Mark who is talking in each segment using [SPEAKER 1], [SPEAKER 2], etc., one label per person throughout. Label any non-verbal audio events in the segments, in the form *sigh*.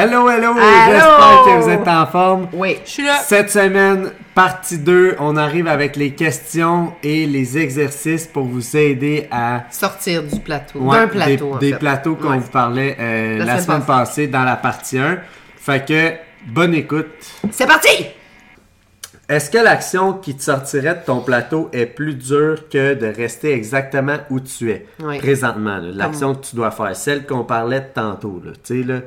[SPEAKER 1] Hello, hello, j'espère que vous êtes en forme.
[SPEAKER 2] Oui.
[SPEAKER 3] Je suis là.
[SPEAKER 1] Cette semaine, partie 2, on arrive avec les questions et les exercices pour vous aider à
[SPEAKER 2] Sortir du plateau.
[SPEAKER 1] Ouais,
[SPEAKER 2] D'un plateau,
[SPEAKER 1] des,
[SPEAKER 2] en
[SPEAKER 1] des
[SPEAKER 2] fait.
[SPEAKER 1] plateaux qu'on
[SPEAKER 2] Ouais.
[SPEAKER 1] vous parlait euh, la,
[SPEAKER 2] La
[SPEAKER 1] semaine, passée dans la partie 1. Fait que, bonne écoute.
[SPEAKER 2] C'est parti!
[SPEAKER 1] Est-ce que l'action qui te sortirait de ton plateau est plus dure que de rester exactement où tu es?
[SPEAKER 2] Oui.
[SPEAKER 1] présentement? L'action que tu dois faire, celle qu'on parlait de tantôt. Là, tu sais, là,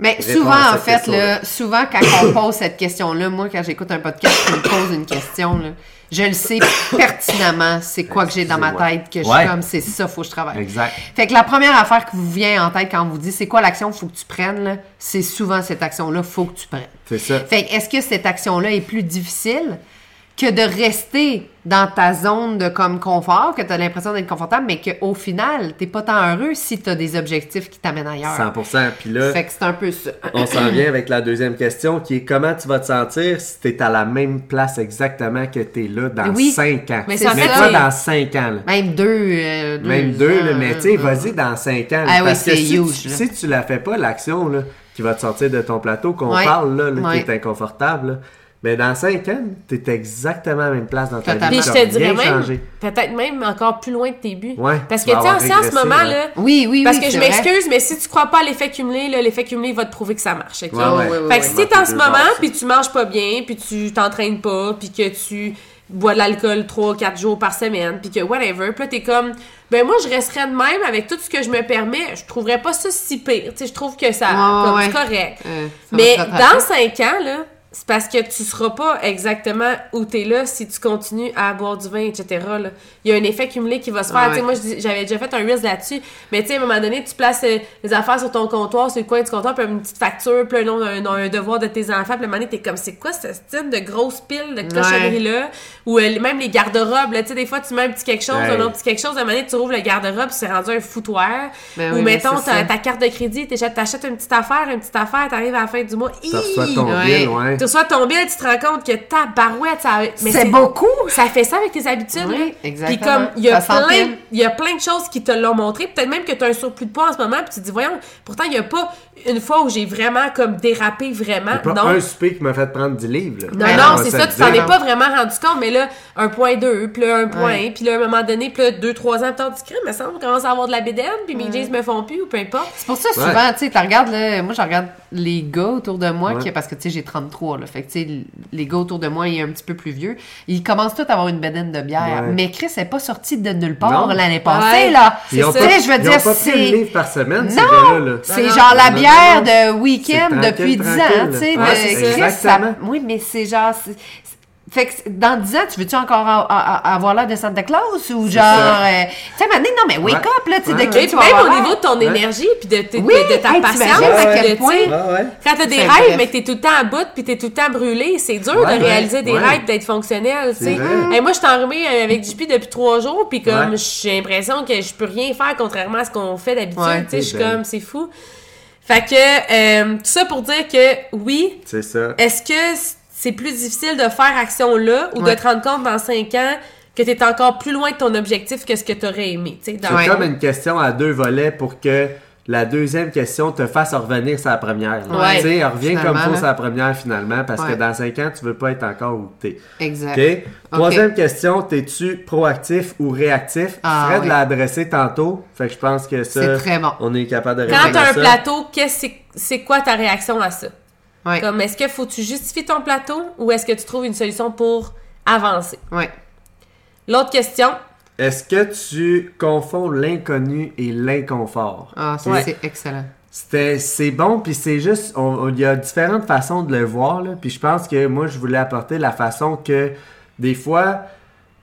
[SPEAKER 2] Mais souvent, en fait, là, souvent, quand on pose cette question-là, moi, quand j'écoute un podcast qui me pose une question, là, je le sais pertinemment c'est quoi que j'ai dans ma tête, que je suis comme, c'est ça, faut que je travaille.
[SPEAKER 1] Exact.
[SPEAKER 2] Fait que la première affaire qui vous vient en tête quand on vous dit c'est quoi l'action faut que tu prennes, c'est souvent cette action-là, faut que tu prennes.
[SPEAKER 1] c'est ça.
[SPEAKER 2] Fait que est-ce que cette action-là est plus difficile? Que de rester dans ta zone de comme confort, que tu as l'impression d'être confortable, mais qu'au final, t'es pas tant heureux si tu as des objectifs qui t'amènent ailleurs.
[SPEAKER 1] 100%. Puis là,
[SPEAKER 2] Fait que c'est un peu ça.
[SPEAKER 1] on s'en vient avec la deuxième question qui est comment tu vas te sentir si tu es à la même place exactement que tu es là dans
[SPEAKER 2] Oui.
[SPEAKER 1] 5 ans?
[SPEAKER 3] Mais
[SPEAKER 1] Mais
[SPEAKER 2] ça.
[SPEAKER 1] toi, dans 5 ans. là.
[SPEAKER 2] Même deux. euh,
[SPEAKER 1] Même deux,
[SPEAKER 2] ans,
[SPEAKER 1] là, mais tu sais,
[SPEAKER 2] euh,
[SPEAKER 1] vas-y dans 5 ans.
[SPEAKER 2] Ah oui,
[SPEAKER 1] parce que si,
[SPEAKER 2] huge,
[SPEAKER 1] tu, si tu la fais pas, l'action là, qui va te sortir de ton plateau, qu'on
[SPEAKER 2] Ouais.
[SPEAKER 1] parle, là, là,
[SPEAKER 2] Ouais.
[SPEAKER 1] qui est inconfortable, mais dans 5 ans, tu es exactement à la même place dans ta vie.
[SPEAKER 4] Puis je te dirais même, peut-être même encore plus loin de tes buts.
[SPEAKER 1] Ouais,
[SPEAKER 4] Parce que tu sais, en ce moment,
[SPEAKER 1] ouais.
[SPEAKER 4] là,
[SPEAKER 2] Oui, oui,
[SPEAKER 4] parce
[SPEAKER 2] oui,
[SPEAKER 4] que je m'excuse, mais si tu crois pas à l'effet cumulé, là, l'effet cumulé va te prouver que ça marche. ok?
[SPEAKER 1] Ouais,
[SPEAKER 4] fait que si t'es en ce moment, puis tu manges pas bien, puis tu t'entraînes pas, puis que tu bois de l'alcool 3-4 jours par semaine, puis que whatever, puis là t'es comme, ben moi je resterais de même avec tout ce que je me permets, je trouverais pas ça si pire. Tu sais, je trouve que ça,
[SPEAKER 2] Ouais,
[SPEAKER 4] comme,
[SPEAKER 2] ouais.
[SPEAKER 4] c'est correct.
[SPEAKER 2] Euh, ça
[SPEAKER 4] Mais dans 5 ans, là, c'est parce que tu seras pas exactement où t'es là si tu continues à boire du vin, etc. là. Il y a un effet cumulé qui va se faire.
[SPEAKER 2] Ouais.
[SPEAKER 4] Tu moi, j'avais déjà fait un Reels là-dessus. Mais tu sais, à un moment donné, tu places euh, les affaires sur ton comptoir, sur le coin du comptoir, puis une petite facture, puis un d'un devoir de tes enfants. Puis à un moment donné, t'es comme, c'est quoi ce style de grosse pile de cochonnerie-là? Ou euh, même les garde-robes, là, tu sais, des fois, tu mets un petit quelque chose,
[SPEAKER 1] Ouais.
[SPEAKER 4] un autre petit quelque chose. À un moment donné, tu rouvres le garde-robe, c'est rendu un foutoir.
[SPEAKER 2] Ben
[SPEAKER 4] Ou
[SPEAKER 2] oui,
[SPEAKER 4] mettons, ta, carte de crédit, t'achètes une petite affaire, une petite affaire, t'arrives à la fin du mois.
[SPEAKER 1] Tu
[SPEAKER 4] Hi!
[SPEAKER 1] ton
[SPEAKER 2] Ouais.
[SPEAKER 1] bill, ouais.
[SPEAKER 4] Tu reçois ton bill, tu te rends compte que ta barouette, ça. mais
[SPEAKER 2] C'est beaucoup!
[SPEAKER 4] Ça fait ça avec tes habitudes,
[SPEAKER 2] Oui, exactement.
[SPEAKER 4] Puis comme, il y, a plein, il y a plein de choses qui te l'ont montré. Peut-être même que tu as un surplus de poids en ce moment, puis tu te dis, voyons, pourtant, il n'y a pas une fois où j'ai vraiment comme dérapé vraiment.
[SPEAKER 1] C'est pas
[SPEAKER 4] non.
[SPEAKER 1] un souper qui m'a fait prendre 10 livres. là.
[SPEAKER 4] Non,
[SPEAKER 2] Ben
[SPEAKER 4] non,
[SPEAKER 1] on va
[SPEAKER 4] c'est ça, tu t'en es pas vraiment rendu compte, mais là, un point 2, puis là, un point,
[SPEAKER 2] Ouais.
[SPEAKER 4] puis là, à un moment donné, puis là, 2-3 ans, tu crées, mais ça, on commence à avoir de la bédaine, puis mes jeans me font plus, ou peu importe.
[SPEAKER 2] C'est pour ça,
[SPEAKER 1] Ouais.
[SPEAKER 2] souvent, tu sais, tu regardes, là, moi, je regarde les gars autour de moi,
[SPEAKER 1] Ouais.
[SPEAKER 2] qui, parce que, tu sais, j'ai 33, là. Fait que, tu sais, les gars autour de moi, ils sont un petit peu plus vieux. Ils commencent tous à avoir une bedaine de bière.
[SPEAKER 1] Ouais.
[SPEAKER 2] Mais Chris n'est pas sorti de nulle part
[SPEAKER 1] Non.
[SPEAKER 2] l'année passée,
[SPEAKER 4] Ouais.
[SPEAKER 2] là. Tu sais, je veux dire,
[SPEAKER 1] pas
[SPEAKER 2] c'est.
[SPEAKER 1] livre par semaine, ces
[SPEAKER 2] Non!
[SPEAKER 1] gars-là. là.
[SPEAKER 2] C'est
[SPEAKER 4] Non, non.
[SPEAKER 2] genre la
[SPEAKER 1] Non,
[SPEAKER 2] bière de week-end depuis 10 ans, tu sais. de-
[SPEAKER 4] Ouais, ça.
[SPEAKER 2] Oui, mais c'est genre. Fait que dans 10 ans, tu veux-tu encore a- a- a- avoir l'air de Santa Claus ou genre.
[SPEAKER 1] ça.
[SPEAKER 2] euh, tu sais, maintenant, non, mais wake
[SPEAKER 1] Ouais.
[SPEAKER 2] up, là, tu sais,
[SPEAKER 1] Ouais.
[SPEAKER 2] de qui
[SPEAKER 4] Et
[SPEAKER 2] tu vas
[SPEAKER 4] même
[SPEAKER 2] avoir
[SPEAKER 4] au
[SPEAKER 2] l'air.
[SPEAKER 4] niveau de ton
[SPEAKER 1] Ouais.
[SPEAKER 4] énergie, puis de, de,
[SPEAKER 2] Oui,
[SPEAKER 4] de ta
[SPEAKER 2] hey,
[SPEAKER 4] patience,
[SPEAKER 2] à
[SPEAKER 4] que,
[SPEAKER 2] quel point-.
[SPEAKER 4] Quand t'as des rêves,
[SPEAKER 2] bref.
[SPEAKER 4] mais que t'es tout le temps à bout, puis t'es tout le temps brûlé, c'est dur
[SPEAKER 1] Ouais,
[SPEAKER 4] de
[SPEAKER 1] ouais,
[SPEAKER 4] réaliser des
[SPEAKER 1] ouais.
[SPEAKER 4] rêves, d'être fonctionnel, tu sais. Et moi, je suis enrhumée avec JP depuis trois jours, puis comme
[SPEAKER 1] Ouais.
[SPEAKER 4] j'ai l'impression que je peux rien faire contrairement à ce qu'on fait d'habitude,
[SPEAKER 2] Ouais.
[SPEAKER 4] tu sais, je suis
[SPEAKER 1] C'est belle.
[SPEAKER 4] comme, c'est fou. Fait que, euh, tout ça pour dire que, oui,
[SPEAKER 1] C'est ça.
[SPEAKER 4] est-ce que c'est plus difficile de faire action là, ou
[SPEAKER 2] Ouais.
[SPEAKER 4] de te rendre compte dans cinq ans que t'es encore plus loin de ton objectif que ce que t'aurais aimé, tu sais, dans
[SPEAKER 1] C'est
[SPEAKER 2] Ouais.
[SPEAKER 1] comme une question à deux volets pour que la deuxième question te fasse revenir sur la première.
[SPEAKER 2] Ouais.
[SPEAKER 1] Tu sais, reviens comme faut la première finalement parce que dans cinq ans, tu veux pas être encore où t'es.
[SPEAKER 2] Exact.
[SPEAKER 1] Troisième question, t'es-tu proactif ou réactif?
[SPEAKER 2] Ah,
[SPEAKER 1] Fred
[SPEAKER 2] oui.
[SPEAKER 1] l'a adressé tantôt, fait que je pense que ça,
[SPEAKER 2] C'est très bon.
[SPEAKER 1] on est capable de
[SPEAKER 4] Quand
[SPEAKER 1] répondre
[SPEAKER 4] t'as
[SPEAKER 1] à
[SPEAKER 4] un
[SPEAKER 1] ça.
[SPEAKER 4] plateau, qu'est-ce c'est- c'est quoi ta réaction à ça?
[SPEAKER 2] Ouais.
[SPEAKER 4] Comme est-ce que faut que tu justifies ton plateau ou est-ce que tu trouves une solution pour avancer?
[SPEAKER 2] Ouais.
[SPEAKER 4] L'autre question,
[SPEAKER 1] Est-ce que tu confonds l'inconnu et l'inconfort?
[SPEAKER 2] Ah, ça,
[SPEAKER 4] Ouais.
[SPEAKER 2] c'est excellent.
[SPEAKER 1] C'était, c'est bon, puis c'est juste, il y a différentes façons de le voir, puis je pense que moi, je voulais apporter la façon que, des fois,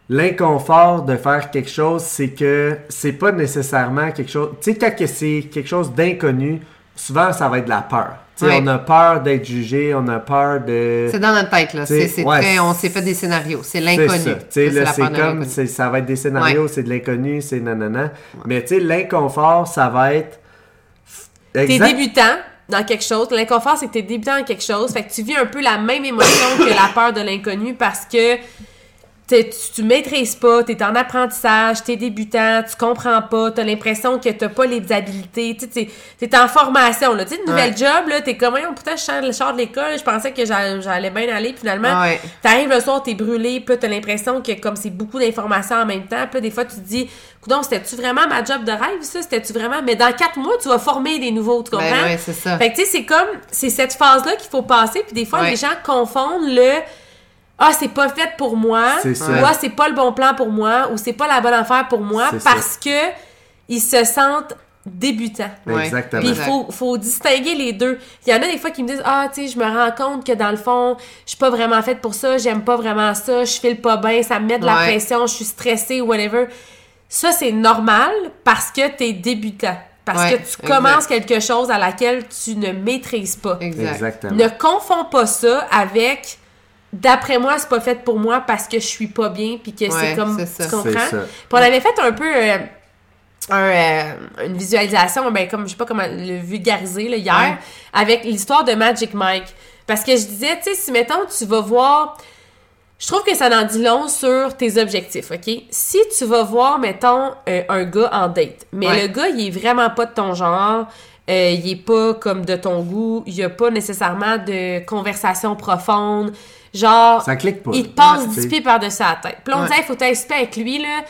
[SPEAKER 1] l'inconfort de faire quelque chose, c'est que c'est pas nécessairement quelque chose, tu sais, quand que c'est quelque chose d'inconnu, souvent, ça va être de la peur.
[SPEAKER 2] Ouais.
[SPEAKER 1] On a peur d'être jugé, on a peur de...
[SPEAKER 2] C'est dans notre tête, là. C'est, c'est
[SPEAKER 1] ouais,
[SPEAKER 2] très- on s'est fait des scénarios. C'est l'inconnu.
[SPEAKER 1] C'est ça. Là,
[SPEAKER 2] la
[SPEAKER 1] c'est comme, ça va être des scénarios,
[SPEAKER 2] Ouais.
[SPEAKER 1] c'est de l'inconnu, c'est nanana. Mais tu sais, l'inconfort, ça va être...
[SPEAKER 4] T'es
[SPEAKER 1] Exact-
[SPEAKER 4] débutant dans quelque chose. L'inconfort, c'est que t'es débutant dans quelque chose. Fait que tu vis un peu la même émotion que la peur de l'inconnu parce que t'es- tu, tu maîtrises pas, t'es en apprentissage, t'es débutant, tu comprends pas, t'as l'impression que t'as pas les habilités, tu t'es en formation. Tu sais, une nouvelle
[SPEAKER 2] Ouais.
[SPEAKER 4] job, là, t'es comme, Voyons, putain, je sors- de l'école, je pensais que j'allais bien aller, finalement,
[SPEAKER 2] Ouais.
[SPEAKER 4] t'arrives le soir, t'es brûlé, puis là, t'as l'impression que comme c'est beaucoup d'informations en même temps, puis des fois, tu te dis, coudonc, c'était-tu vraiment ma job de rêve, ça? C'était-tu vraiment... Mais dans quatre mois, tu vas former des nouveaux, tu comprends?
[SPEAKER 2] Ben ouais, c'est ça.
[SPEAKER 4] Fait que, tu sais, c'est comme, c'est cette phase-là qu'il faut passer, puis des fois, les gens confondent le ah, c'est pas fait pour moi, ou ah, c'est pas le bon plan pour moi, ou c'est pas la bonne affaire pour moi,
[SPEAKER 1] ça.
[SPEAKER 4] parce que ils se sentent débutants.
[SPEAKER 2] Ouais.
[SPEAKER 1] Exactement.
[SPEAKER 4] Puis il faut, faut distinguer les deux. Il y en a des fois qui me disent Ah, tu sais, je me rends compte que dans le fond, je suis pas vraiment faite pour ça, j'aime pas vraiment ça, je file pas bien, ça me met de la
[SPEAKER 2] Ouais.
[SPEAKER 4] pression, je suis stressée, whatever. Ça, c'est normal parce que t'es débutant. Parce
[SPEAKER 2] Ouais,
[SPEAKER 4] que tu
[SPEAKER 2] exact.
[SPEAKER 4] commences quelque chose à laquelle tu ne maîtrises pas.
[SPEAKER 2] Exact.
[SPEAKER 1] Exactement.
[SPEAKER 4] Ne confonds pas ça avec d'après moi, c'est pas fait pour moi parce que je suis pas bien puis que
[SPEAKER 2] Ouais,
[SPEAKER 4] c'est comme
[SPEAKER 2] ça.
[SPEAKER 4] tu comprends?
[SPEAKER 1] C'est ça.
[SPEAKER 4] Puis on avait fait un peu euh, un, euh, une visualisation, ben comme je sais pas comment le vulgariser là, hier
[SPEAKER 2] Ouais.
[SPEAKER 4] avec l'histoire de Magic Mike parce que je disais tu sais si mettons tu vas voir je trouve que ça en dit long sur tes objectifs, OK? Si tu vas voir, mettons, euh, un gars en date, mais
[SPEAKER 2] Ouais.
[SPEAKER 4] le gars, il est vraiment pas de ton genre, euh, il est pas comme de ton goût, il y a pas nécessairement de conversation profonde, genre,
[SPEAKER 1] Ça clique pas.
[SPEAKER 4] il te passe
[SPEAKER 1] Ouais,
[SPEAKER 4] 10
[SPEAKER 1] t'sais.
[SPEAKER 4] pieds par-dessus la tête. Puis là, on
[SPEAKER 2] Ouais.
[SPEAKER 4] dit, il faut t'assister avec lui, là.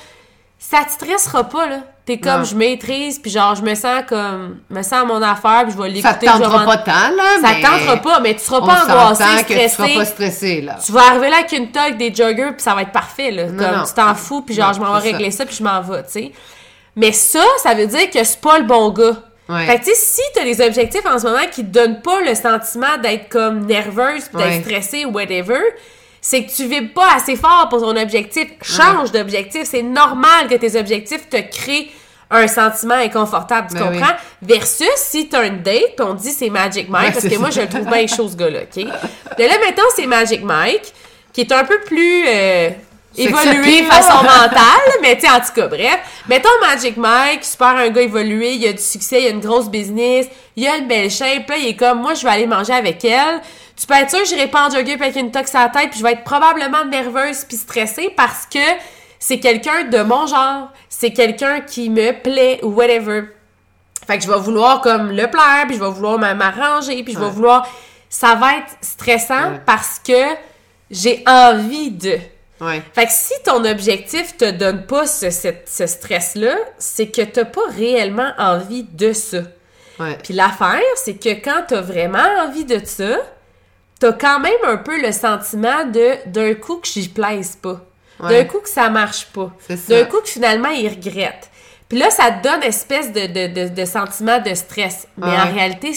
[SPEAKER 4] Ça te stressera pas, là. T'es comme,
[SPEAKER 2] Non.
[SPEAKER 4] je maîtrise, puis genre, je me sens comme, je me sens à mon affaire, puis je vais
[SPEAKER 2] Ça te
[SPEAKER 4] l'écouter. vais
[SPEAKER 2] tentera pas tant, là,
[SPEAKER 4] Ça
[SPEAKER 2] mais
[SPEAKER 4] te tentera pas, mais tu seras
[SPEAKER 2] on
[SPEAKER 4] pas angoissé,
[SPEAKER 2] que tu
[SPEAKER 4] stressé.
[SPEAKER 2] seras pas stressé, là.
[SPEAKER 4] Tu vas arriver là avec une toque, des joggers, puis ça va être parfait, là.
[SPEAKER 2] Non,
[SPEAKER 4] Comme
[SPEAKER 2] non.
[SPEAKER 4] tu t'en fous, puis genre,
[SPEAKER 2] Non,
[SPEAKER 4] je m'en vais
[SPEAKER 2] ça.
[SPEAKER 4] régler ça, puis je m'en vais, tu sais. Mais ça, ça veut dire que c'est pas le bon gars.
[SPEAKER 2] Ouais.
[SPEAKER 4] Fait que, tu sais, si t'as des objectifs en ce moment qui te donnent pas le sentiment d'être comme nerveuse,
[SPEAKER 2] Ouais.
[SPEAKER 4] d'être stressée ou whatever, c'est que tu vibres pas assez fort pour ton objectif. Change d'objectif. C'est normal que tes objectifs te créent un sentiment inconfortable, tu
[SPEAKER 2] Ben
[SPEAKER 4] comprends? Versus si t'as une date, puis on dit c'est Magic Mike, parce que moi, je le trouve bien chaud, ce gars-là, OK? De là, maintenant, c'est Magic Mike, qui est un peu plus euh,
[SPEAKER 2] Appeal,
[SPEAKER 4] façon mentale, mais tu sais, en tout cas, bref. Mettons Magic Mike, super un gars évolué, il a du succès, il a une grosse business, il a une belle shape, là, il est comme, moi, je vais aller manger avec elle. Tu peux être sûr que j'irai pas en jogger avec une tox à la tête, puis je vais être probablement nerveuse puis stressée parce que c'est quelqu'un de mon genre, c'est quelqu'un qui me plaît ou whatever. Fait que je vais vouloir comme le plaire, puis je vais vouloir m'arranger, puis je vais
[SPEAKER 2] Ouais.
[SPEAKER 4] vouloir... Ça va être stressant
[SPEAKER 2] Ouais.
[SPEAKER 4] parce que j'ai envie de...
[SPEAKER 2] Ouais.
[SPEAKER 4] Fait que si ton objectif te donne pas ce, stress-là, c'est que t'as pas réellement envie de ça.
[SPEAKER 2] Ouais.
[SPEAKER 4] Puis l'affaire, c'est que quand t'as vraiment envie de ça, t'as quand même un peu le sentiment de d'un coup que j'y plaise pas.
[SPEAKER 2] Ouais.
[SPEAKER 4] D'un coup que ça marche pas. D'un coup que finalement il regrette. Puis là, ça te donne espèce de, de, de, de sentiment de stress. Mais
[SPEAKER 2] Ouais.
[SPEAKER 4] en réalité,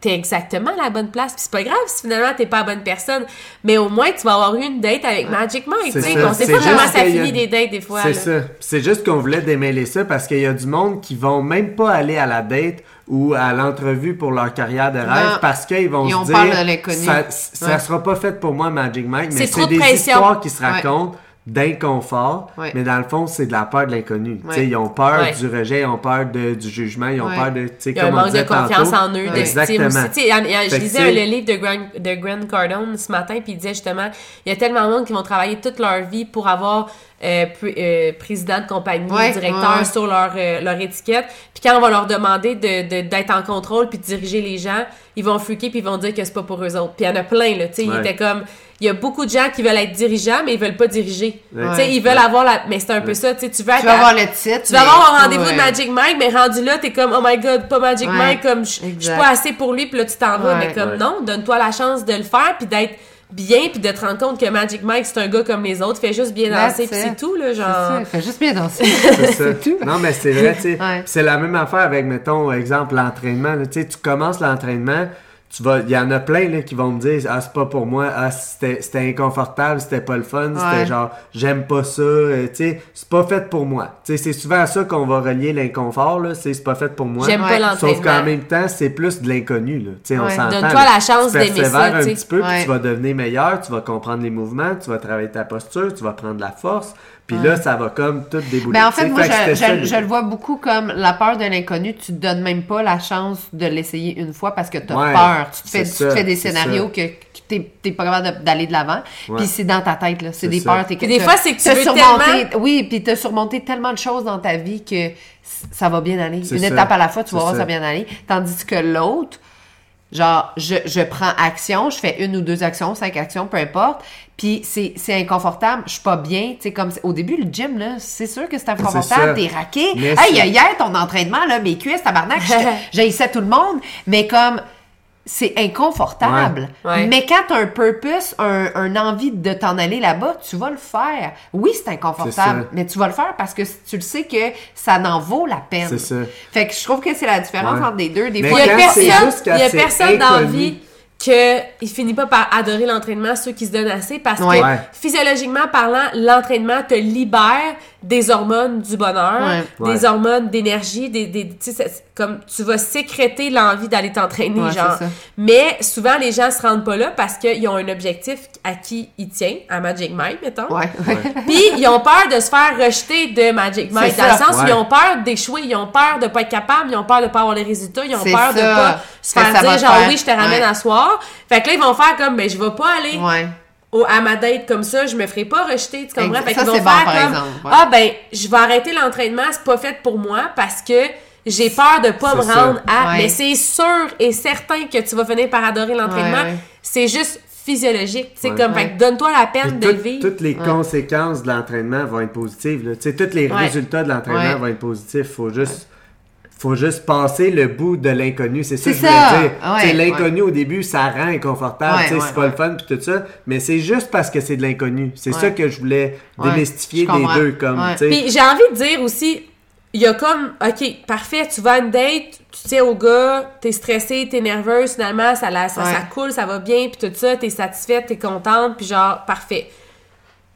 [SPEAKER 4] t'es exactement à la bonne place. Puis c'est pas grave si finalement t'es pas la bonne personne. Mais au moins, tu vas avoir eu une date avec Magic Mike. Tu sais. On sait pas comment ça finit des dates des fois.
[SPEAKER 1] C'est ça. C'est juste qu'on voulait démêler ça parce qu'il y a du monde qui vont même pas aller à la date ou à l'entrevue pour leur carrière de rêve
[SPEAKER 2] Non.
[SPEAKER 1] parce qu'ils vont
[SPEAKER 2] Ils
[SPEAKER 1] se dire ça, ça
[SPEAKER 2] Ouais.
[SPEAKER 1] sera pas fait pour moi Magic Mike mais
[SPEAKER 4] C'est trop
[SPEAKER 1] c'est
[SPEAKER 4] de
[SPEAKER 1] des
[SPEAKER 4] pression.
[SPEAKER 1] histoires qui se
[SPEAKER 2] Ouais.
[SPEAKER 1] D'inconfort
[SPEAKER 2] Ouais.
[SPEAKER 1] mais dans le fond c'est de la peur de l'inconnu
[SPEAKER 2] Ouais.
[SPEAKER 1] ils ont peur
[SPEAKER 4] Ouais.
[SPEAKER 1] du rejet ils ont peur de- du jugement ils ont peur de tu sais
[SPEAKER 4] Il y a un manque de confiance
[SPEAKER 1] tantôt.
[SPEAKER 4] en eux, d'estime
[SPEAKER 1] Exactement.
[SPEAKER 4] aussi. Je lisais le livre de Grant, de Grant Cardone ce matin, puis il disait justement, il y a tellement de monde qui vont travailler toute leur vie pour avoir euh, euh, président de compagnie,
[SPEAKER 2] Ouais,
[SPEAKER 4] directeur
[SPEAKER 2] ouais.
[SPEAKER 4] sur leur, euh, leur étiquette. Puis quand on va leur demander de, de- d'être en contrôle puis de diriger les gens, ils vont fucker puis ils vont dire que c'est pas pour eux autres. Puis il y en a plein, là. Tu sais, il était comme, il y a beaucoup de gens qui veulent être dirigeants, mais ils veulent pas diriger.
[SPEAKER 1] Ouais.
[SPEAKER 4] Tu sais, ils veulent avoir la. Mais c'est un peu ça, tu sais, tu veux être
[SPEAKER 2] Tu vas
[SPEAKER 4] à-
[SPEAKER 2] avoir le titre.
[SPEAKER 4] tu vas
[SPEAKER 2] mais-
[SPEAKER 4] avoir un rendez-vous de. Magic Mike, mais rendu là, t'es comme, oh my god, pas Magic
[SPEAKER 2] Ouais,
[SPEAKER 4] Mike, comme, je suis pas assez pour lui, puis là, tu t'en vas. Mais comme,
[SPEAKER 1] Ouais.
[SPEAKER 4] non, donne-toi la chance de le faire, puis d'être bien, puis de te rendre compte que Magic Mike, c'est un gars comme les autres, fait juste bien danser, puis c'est tout, là,
[SPEAKER 2] C'est
[SPEAKER 4] genre.
[SPEAKER 2] ça, Fais juste bien danser.
[SPEAKER 1] C'est *laughs* ça. Non, mais c'est vrai, tu sais.
[SPEAKER 2] Ouais.
[SPEAKER 1] C'est la même affaire avec, mettons, exemple, l'entraînement. Tu sais, tu commences l'entraînement, tu vas, il y en a plein là, qui vont me dire ah c'est pas pour moi, ah c'était c'était inconfortable, c'était pas le fun,
[SPEAKER 2] Ouais.
[SPEAKER 1] c'était genre j'aime pas ça, euh, tu sais, c'est pas fait pour moi. Tu sais, c'est souvent à ça qu'on va relier l'inconfort là, c'est c'est pas fait pour moi.
[SPEAKER 4] J'aime
[SPEAKER 2] Ouais.
[SPEAKER 4] pas l'entraînement.
[SPEAKER 1] Sauf qu'en même temps, c'est plus de l'inconnu là. Tu sais, on s'entend.
[SPEAKER 4] Donne-toi la chance
[SPEAKER 1] Tu
[SPEAKER 4] d'aimer
[SPEAKER 1] persévères un
[SPEAKER 4] tu sais.
[SPEAKER 1] petit peu, puis tu vas devenir meilleur, tu vas comprendre les mouvements, tu vas travailler ta posture, tu vas prendre de la force, puis là ça va comme tout débouler.
[SPEAKER 2] Ben en fait,
[SPEAKER 1] tu
[SPEAKER 2] moi, je, le vois beaucoup comme la peur de l'inconnu. Tu te donnes même pas la chance de l'essayer une fois parce que tu as
[SPEAKER 1] Ouais,
[SPEAKER 2] peur. Tu te fais, tu te des scénarios
[SPEAKER 1] ça.
[SPEAKER 2] que, que t'es t'es pas capable d'aller de l'avant.
[SPEAKER 1] Ouais.
[SPEAKER 2] Puis c'est dans ta tête, là. C'est des
[SPEAKER 1] ça.
[SPEAKER 2] peurs. t'es-
[SPEAKER 4] Puis des fois, c'est que tu veux
[SPEAKER 2] surmonté-
[SPEAKER 4] tellement-
[SPEAKER 2] Oui, puis t'as surmonté tellement de choses dans ta vie que ça va bien aller. Une
[SPEAKER 1] ça.
[SPEAKER 2] étape à la fois, tu vas voir
[SPEAKER 1] ça.
[SPEAKER 2] ça bien aller. Tandis que l'autre, genre, je, je prends action, je fais une ou deux actions, cinq actions, peu importe. Puis c'est c'est inconfortable, je suis pas bien. Tu sais, comme au début, le gym, là, c'est sûr que c'est inconfortable, t'es raqué. Hey, hier, ton entraînement, là, mes cuisses, tabarnak, *laughs* j'haïssais tout le monde. Mais comme, c'est inconfortable.
[SPEAKER 4] Ouais. Ouais.
[SPEAKER 2] Mais quand t'as un purpose, un, un envie de t'en aller là-bas, tu vas le faire. Oui, c'est inconfortable, mais tu vas le faire parce que tu le sais que ça n'en vaut la peine.
[SPEAKER 1] C'est ça.
[SPEAKER 2] Fait que je trouve que c'est la différence
[SPEAKER 1] Ouais.
[SPEAKER 2] entre les deux. Des
[SPEAKER 1] Mais
[SPEAKER 2] fois,
[SPEAKER 4] Il y a personne, y a personne dans la
[SPEAKER 1] inconnu.
[SPEAKER 4] vie qu'il finit pas par adorer l'entraînement, ceux qui se donnent assez, parce que physiologiquement parlant, l'entraînement te libère des hormones du bonheur,
[SPEAKER 2] Ouais.
[SPEAKER 4] des
[SPEAKER 1] Ouais. hormones
[SPEAKER 4] d'énergie, des, des, tu sais, c'est- comme tu vas sécréter l'envie d'aller t'entraîner,
[SPEAKER 2] Ouais,
[SPEAKER 4] genre. Mais souvent, les gens se rendent pas là parce qu'ils ont un objectif à qui ils tiennent, à Magic Mike, mettons.
[SPEAKER 2] Ouais. *laughs*
[SPEAKER 4] Puis ils ont peur de se faire rejeter de Magic Mike. Dans le sens où
[SPEAKER 1] Ouais.
[SPEAKER 4] ils ont peur d'échouer, ils ont peur de pas être capable, ils ont peur de pas avoir les résultats, ils ont peur de
[SPEAKER 2] ça.
[SPEAKER 4] pas se faire dire genre
[SPEAKER 2] faire.
[SPEAKER 4] oui, je te ramène
[SPEAKER 2] Ouais.
[SPEAKER 4] à soir. Fait que là, ils vont faire comme ben je vais pas aller
[SPEAKER 2] ouais.
[SPEAKER 4] Au, à ma date comme ça, je me ferai pas rejeter, tu comprends? Fait
[SPEAKER 2] Ça,
[SPEAKER 4] vont
[SPEAKER 2] bon,
[SPEAKER 4] faire
[SPEAKER 2] par
[SPEAKER 4] comme
[SPEAKER 2] exemple, ouais.
[SPEAKER 4] ah ben je vais arrêter l'entraînement, c'est pas fait pour moi parce que j'ai peur de pas me
[SPEAKER 1] ça.
[SPEAKER 4] rendre à
[SPEAKER 2] Ouais.
[SPEAKER 4] mais c'est sûr et certain que tu vas finir par adorer l'entraînement.
[SPEAKER 2] Ouais, ouais.
[SPEAKER 4] C'est juste physiologique, c'est
[SPEAKER 1] Ouais.
[SPEAKER 4] comme fait donne-toi la peine de vivre.
[SPEAKER 1] toutes les conséquences de l'entraînement vont être positives. Tu sais, tous les
[SPEAKER 4] Ouais.
[SPEAKER 1] résultats de l'entraînement
[SPEAKER 2] Ouais.
[SPEAKER 1] vont être positifs. Faut juste, faut juste passer le bout de l'inconnu. C'est ça que je
[SPEAKER 2] C'est
[SPEAKER 1] voulais dire.
[SPEAKER 2] Ouais,
[SPEAKER 1] l'inconnu au début, ça rend inconfortable.
[SPEAKER 2] Ouais,
[SPEAKER 1] c'est pas
[SPEAKER 2] ouais.
[SPEAKER 1] le fun puis tout ça. Mais c'est juste parce que c'est de l'inconnu. C'est ça que je voulais
[SPEAKER 2] Ouais,
[SPEAKER 1] démystifier
[SPEAKER 2] je
[SPEAKER 1] des deux. Comme.
[SPEAKER 4] Puis j'ai envie de dire aussi, il y a comme, ok, parfait, tu vas à une date, tu tiens au gars, t'es stressée, t'es nerveuse, finalement, ça, la- ça,
[SPEAKER 2] Ouais.
[SPEAKER 4] ça coule, ça va bien, puis tout ça, t'es satisfaite, t'es contente, puis genre, parfait.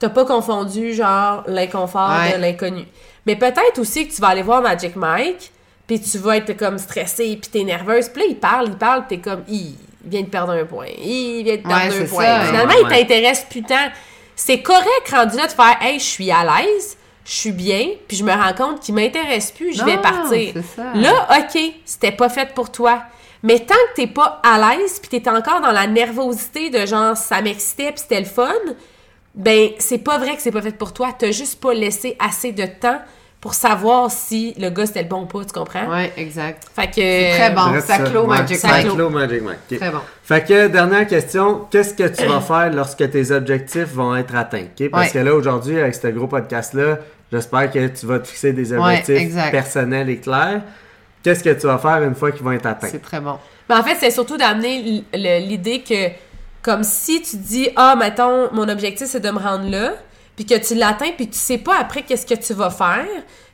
[SPEAKER 4] T'as pas confondu, genre, l'inconfort
[SPEAKER 2] Ouais.
[SPEAKER 4] de l'inconnu. Mais peut-être aussi que tu vas aller voir Magic Mike, puis tu vas être comme stressée, puis t'es nerveuse, puis là, il parle, il parle, puis t'es comme, il vient de perdre un point, il vient de perdre
[SPEAKER 2] Ouais,
[SPEAKER 4] un point.
[SPEAKER 2] ça.
[SPEAKER 4] Finalement,
[SPEAKER 1] Ouais,
[SPEAKER 4] il
[SPEAKER 1] ouais.
[SPEAKER 4] t'intéresse plus tant. C'est correct rendu là de faire Hey, je suis à l'aise, je suis bien, puis je me rends compte qu'il m'intéresse plus, je vais partir.
[SPEAKER 2] ça.
[SPEAKER 4] Là, OK, c'était pas fait pour toi. Mais tant que t'es pas à l'aise, puis t'es encore dans la nervosité de genre ça m'excitait, puis c'était le fun, ben c'est pas vrai que c'est pas fait pour toi. T'as juste pas laissé assez de temps pour savoir si le gars c'était le bon ou pas, tu comprends?
[SPEAKER 2] Ouais, exact.
[SPEAKER 4] Fait que.
[SPEAKER 2] C'est très bon.
[SPEAKER 1] Bref,
[SPEAKER 2] ça clôt Magic
[SPEAKER 4] ça
[SPEAKER 2] Mike.
[SPEAKER 4] clôt.
[SPEAKER 1] clôt Magic Mike.
[SPEAKER 2] Très bon.
[SPEAKER 1] Fait que, dernière question, qu'est-ce que tu vas faire lorsque tes objectifs vont être atteints? ok? Parce
[SPEAKER 2] Ouais.
[SPEAKER 1] que là, aujourd'hui, avec ce gros podcast-là, j'espère que tu vas te fixer des objectifs personnels et clairs. Qu'est-ce que tu vas faire une fois qu'ils vont être atteints?
[SPEAKER 2] C'est très bon.
[SPEAKER 4] Mais en fait, c'est surtout d'amener l'idée que, comme si tu dis, ah, mettons, mon objectif, c'est de me rendre là, puis que tu l'atteins, puis tu sais pas après qu'est-ce que tu vas faire,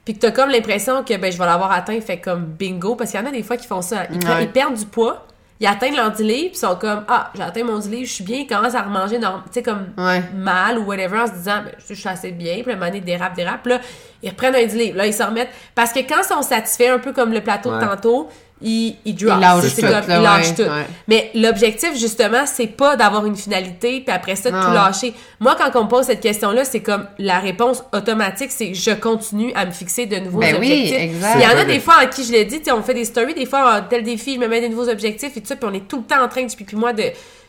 [SPEAKER 4] puis que tu as comme l'impression que, ben, je vais l'avoir atteint, fait comme bingo, parce qu'il y en a des fois qui font ça. Ils,
[SPEAKER 2] Ouais.
[SPEAKER 4] ils perdent du poids, ils atteignent leur 10 livres, puis ils sont comme, ah, j'ai atteint mon 10 livres, je suis bien, ils commencent à remanger, tu sais, comme
[SPEAKER 2] Ouais.
[SPEAKER 4] mal ou whatever, en se disant, ben, je suis assez bien, puis un moment dérape, dérape, là, ils reprennent un 10 livres, là, ils se remettent, parce que quand ils sont satisfaits, un peu comme le plateau
[SPEAKER 1] Ouais.
[SPEAKER 4] de tantôt, ils, ils drop.
[SPEAKER 2] Ils lâchent
[SPEAKER 4] C'est
[SPEAKER 2] tout,
[SPEAKER 4] comme-
[SPEAKER 2] là,
[SPEAKER 4] ils lâchent
[SPEAKER 2] ouais,
[SPEAKER 4] tout.
[SPEAKER 2] ouais.
[SPEAKER 4] Mais l'objectif, justement, c'est pas d'avoir une finalité, puis après ça, de tout lâcher. Moi, quand on me pose cette question-là, c'est comme la réponse automatique, c'est je continue à me fixer de nouveaux
[SPEAKER 2] Ben oui,
[SPEAKER 4] objectifs.
[SPEAKER 2] exact.
[SPEAKER 4] Il y en a des fois en qui je tu sais, on fait des stories, des fois, ah, tel défi, je me mets des nouveaux objectifs et tout ça, puis on est tout le temps en train, depuis puis moi, de,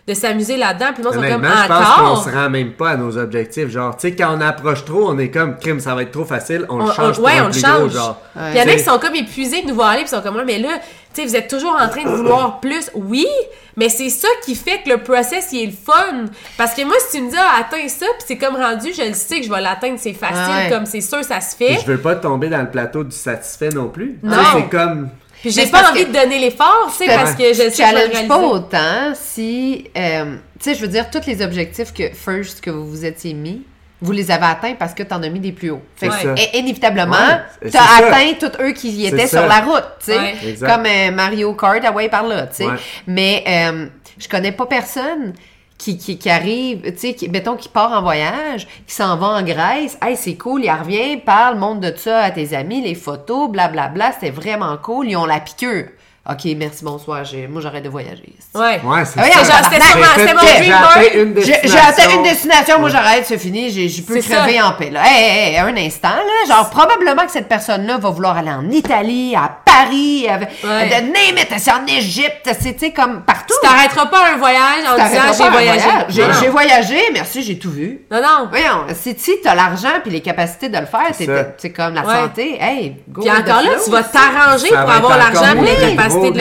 [SPEAKER 4] de s'amuser là-dedans, puis moi, ils sont comme
[SPEAKER 1] Honnêtement, je pense qu'on
[SPEAKER 4] encore.
[SPEAKER 1] se rend même pas à nos objectifs. Genre, tu sais, quand on approche trop, on est comme, crime, ça va être trop facile, on,
[SPEAKER 4] On-
[SPEAKER 1] le change
[SPEAKER 4] on- ouais, on le change.
[SPEAKER 1] gros, genre.
[SPEAKER 2] Ouais.
[SPEAKER 4] Puis il y en a qui sont comme épuisés de nous voir aller, puis ils sont comme, ouais, mais là, tu sais, vous êtes toujours en train de vouloir plus. Oui, mais c'est ça qui fait que le process, il est le fun. Parce que moi, si tu me dis, ah, atteins ça, puis c'est comme rendu, je le sais que je vais l'atteindre, c'est facile,
[SPEAKER 2] ouais.
[SPEAKER 4] comme c'est sûr, ça se
[SPEAKER 1] puis
[SPEAKER 4] fait.
[SPEAKER 1] Je veux pas tomber dans le plateau du satisfait non plus.
[SPEAKER 4] Non.
[SPEAKER 1] C'est comme.
[SPEAKER 4] Puis j'ai pas envie
[SPEAKER 2] que-
[SPEAKER 4] de donner l'effort, tu sais, parce que je sais que je
[SPEAKER 2] challenge pas autant si, euh, tu sais, je veux dire, tous les objectifs que, first, que vous vous étiez mis, vous les avez atteints parce que tu en as mis des plus hauts. Fait que, inévitablement,
[SPEAKER 1] Ouais,
[SPEAKER 2] tu as
[SPEAKER 1] c'est ça.
[SPEAKER 2] atteint tous eux qui y étaient
[SPEAKER 1] ça.
[SPEAKER 2] sur la route, tu sais.
[SPEAKER 4] Ouais.
[SPEAKER 2] Comme euh, Mario Kart, ah ouais, par là, tu sais.
[SPEAKER 1] Ouais.
[SPEAKER 2] Mais euh, je connais pas personne qui, qui, qui arrive, tu sais, qui, mettons, qui part en voyage, qui s'en va en Grèce. Hey, c'est cool, il revient, parle, montre de ça à tes amis, les photos, blablabla, c'était vraiment cool, ils ont la piqûre. OK, merci, bonsoir, j'ai- moi j'arrête de voyager.
[SPEAKER 4] Ouais.
[SPEAKER 1] Ouais, c'est
[SPEAKER 2] Ah oui,
[SPEAKER 1] ça.
[SPEAKER 2] c'était
[SPEAKER 4] mon
[SPEAKER 1] j'ai
[SPEAKER 4] dream
[SPEAKER 1] atteint
[SPEAKER 4] boy.
[SPEAKER 1] une
[SPEAKER 2] J'ai atteint une destination, moi j'arrête, c'est fini, j'ai- je peux crever
[SPEAKER 4] ça.
[SPEAKER 2] en paix. Là. Hey, hey, hey, un instant, là, genre probablement que cette personne-là va vouloir aller en Italie, à Paris, à,
[SPEAKER 4] Ouais.
[SPEAKER 2] de name it, c'est en Égypte, c'est tu sais, comme partout.
[SPEAKER 4] Tu t'arrêteras pas un voyage en
[SPEAKER 2] T'arrêteras
[SPEAKER 4] disant
[SPEAKER 2] pas
[SPEAKER 4] j'ai voyagé.
[SPEAKER 2] voyage. J'ai voyagé, merci, j'ai tout vu.
[SPEAKER 4] Non, non.
[SPEAKER 2] Voyons, si si t'as l'argent puis les capacités de le faire, c'est comme la
[SPEAKER 4] Ouais.
[SPEAKER 2] santé. Hey, go
[SPEAKER 4] Puis encore là, tu vas t'arranger pour avoir l'argent et capacité de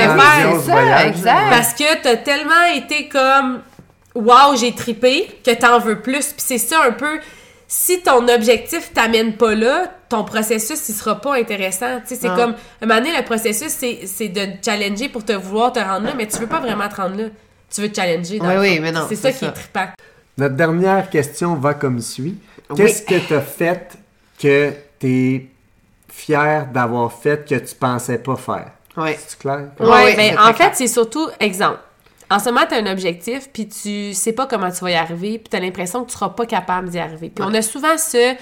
[SPEAKER 4] le faire.
[SPEAKER 2] ça, exact.
[SPEAKER 4] Parce que t'as tellement été comme Wow, j'ai tripé que t'en veux plus. Puis c'est ça un peu. Si ton objectif t'amène pas là, ton processus il sera pas intéressant. Tu sais, c'est
[SPEAKER 2] Non.
[SPEAKER 4] comme un moment donné, le processus c'est c'est de te challenger pour te vouloir te rendre là, mais tu veux pas vraiment te rendre là. Tu veux te challenger. dans
[SPEAKER 2] Oui, oui, mais non,
[SPEAKER 4] C'est ça qui est trippant.
[SPEAKER 1] Notre dernière question va comme suit.
[SPEAKER 2] Oui.
[SPEAKER 1] Qu'est-ce que tu as fait que tu es fier d'avoir fait que tu pensais pas faire?
[SPEAKER 2] Ouais.
[SPEAKER 1] C'est clair?
[SPEAKER 2] Ouais,
[SPEAKER 4] Ouais, mais en fait, c'est surtout exemple. En ce moment, tu as un objectif, puis tu sais pas comment tu vas y arriver, puis tu as l'impression que tu seras pas capable d'y arriver. Puis on a souvent ce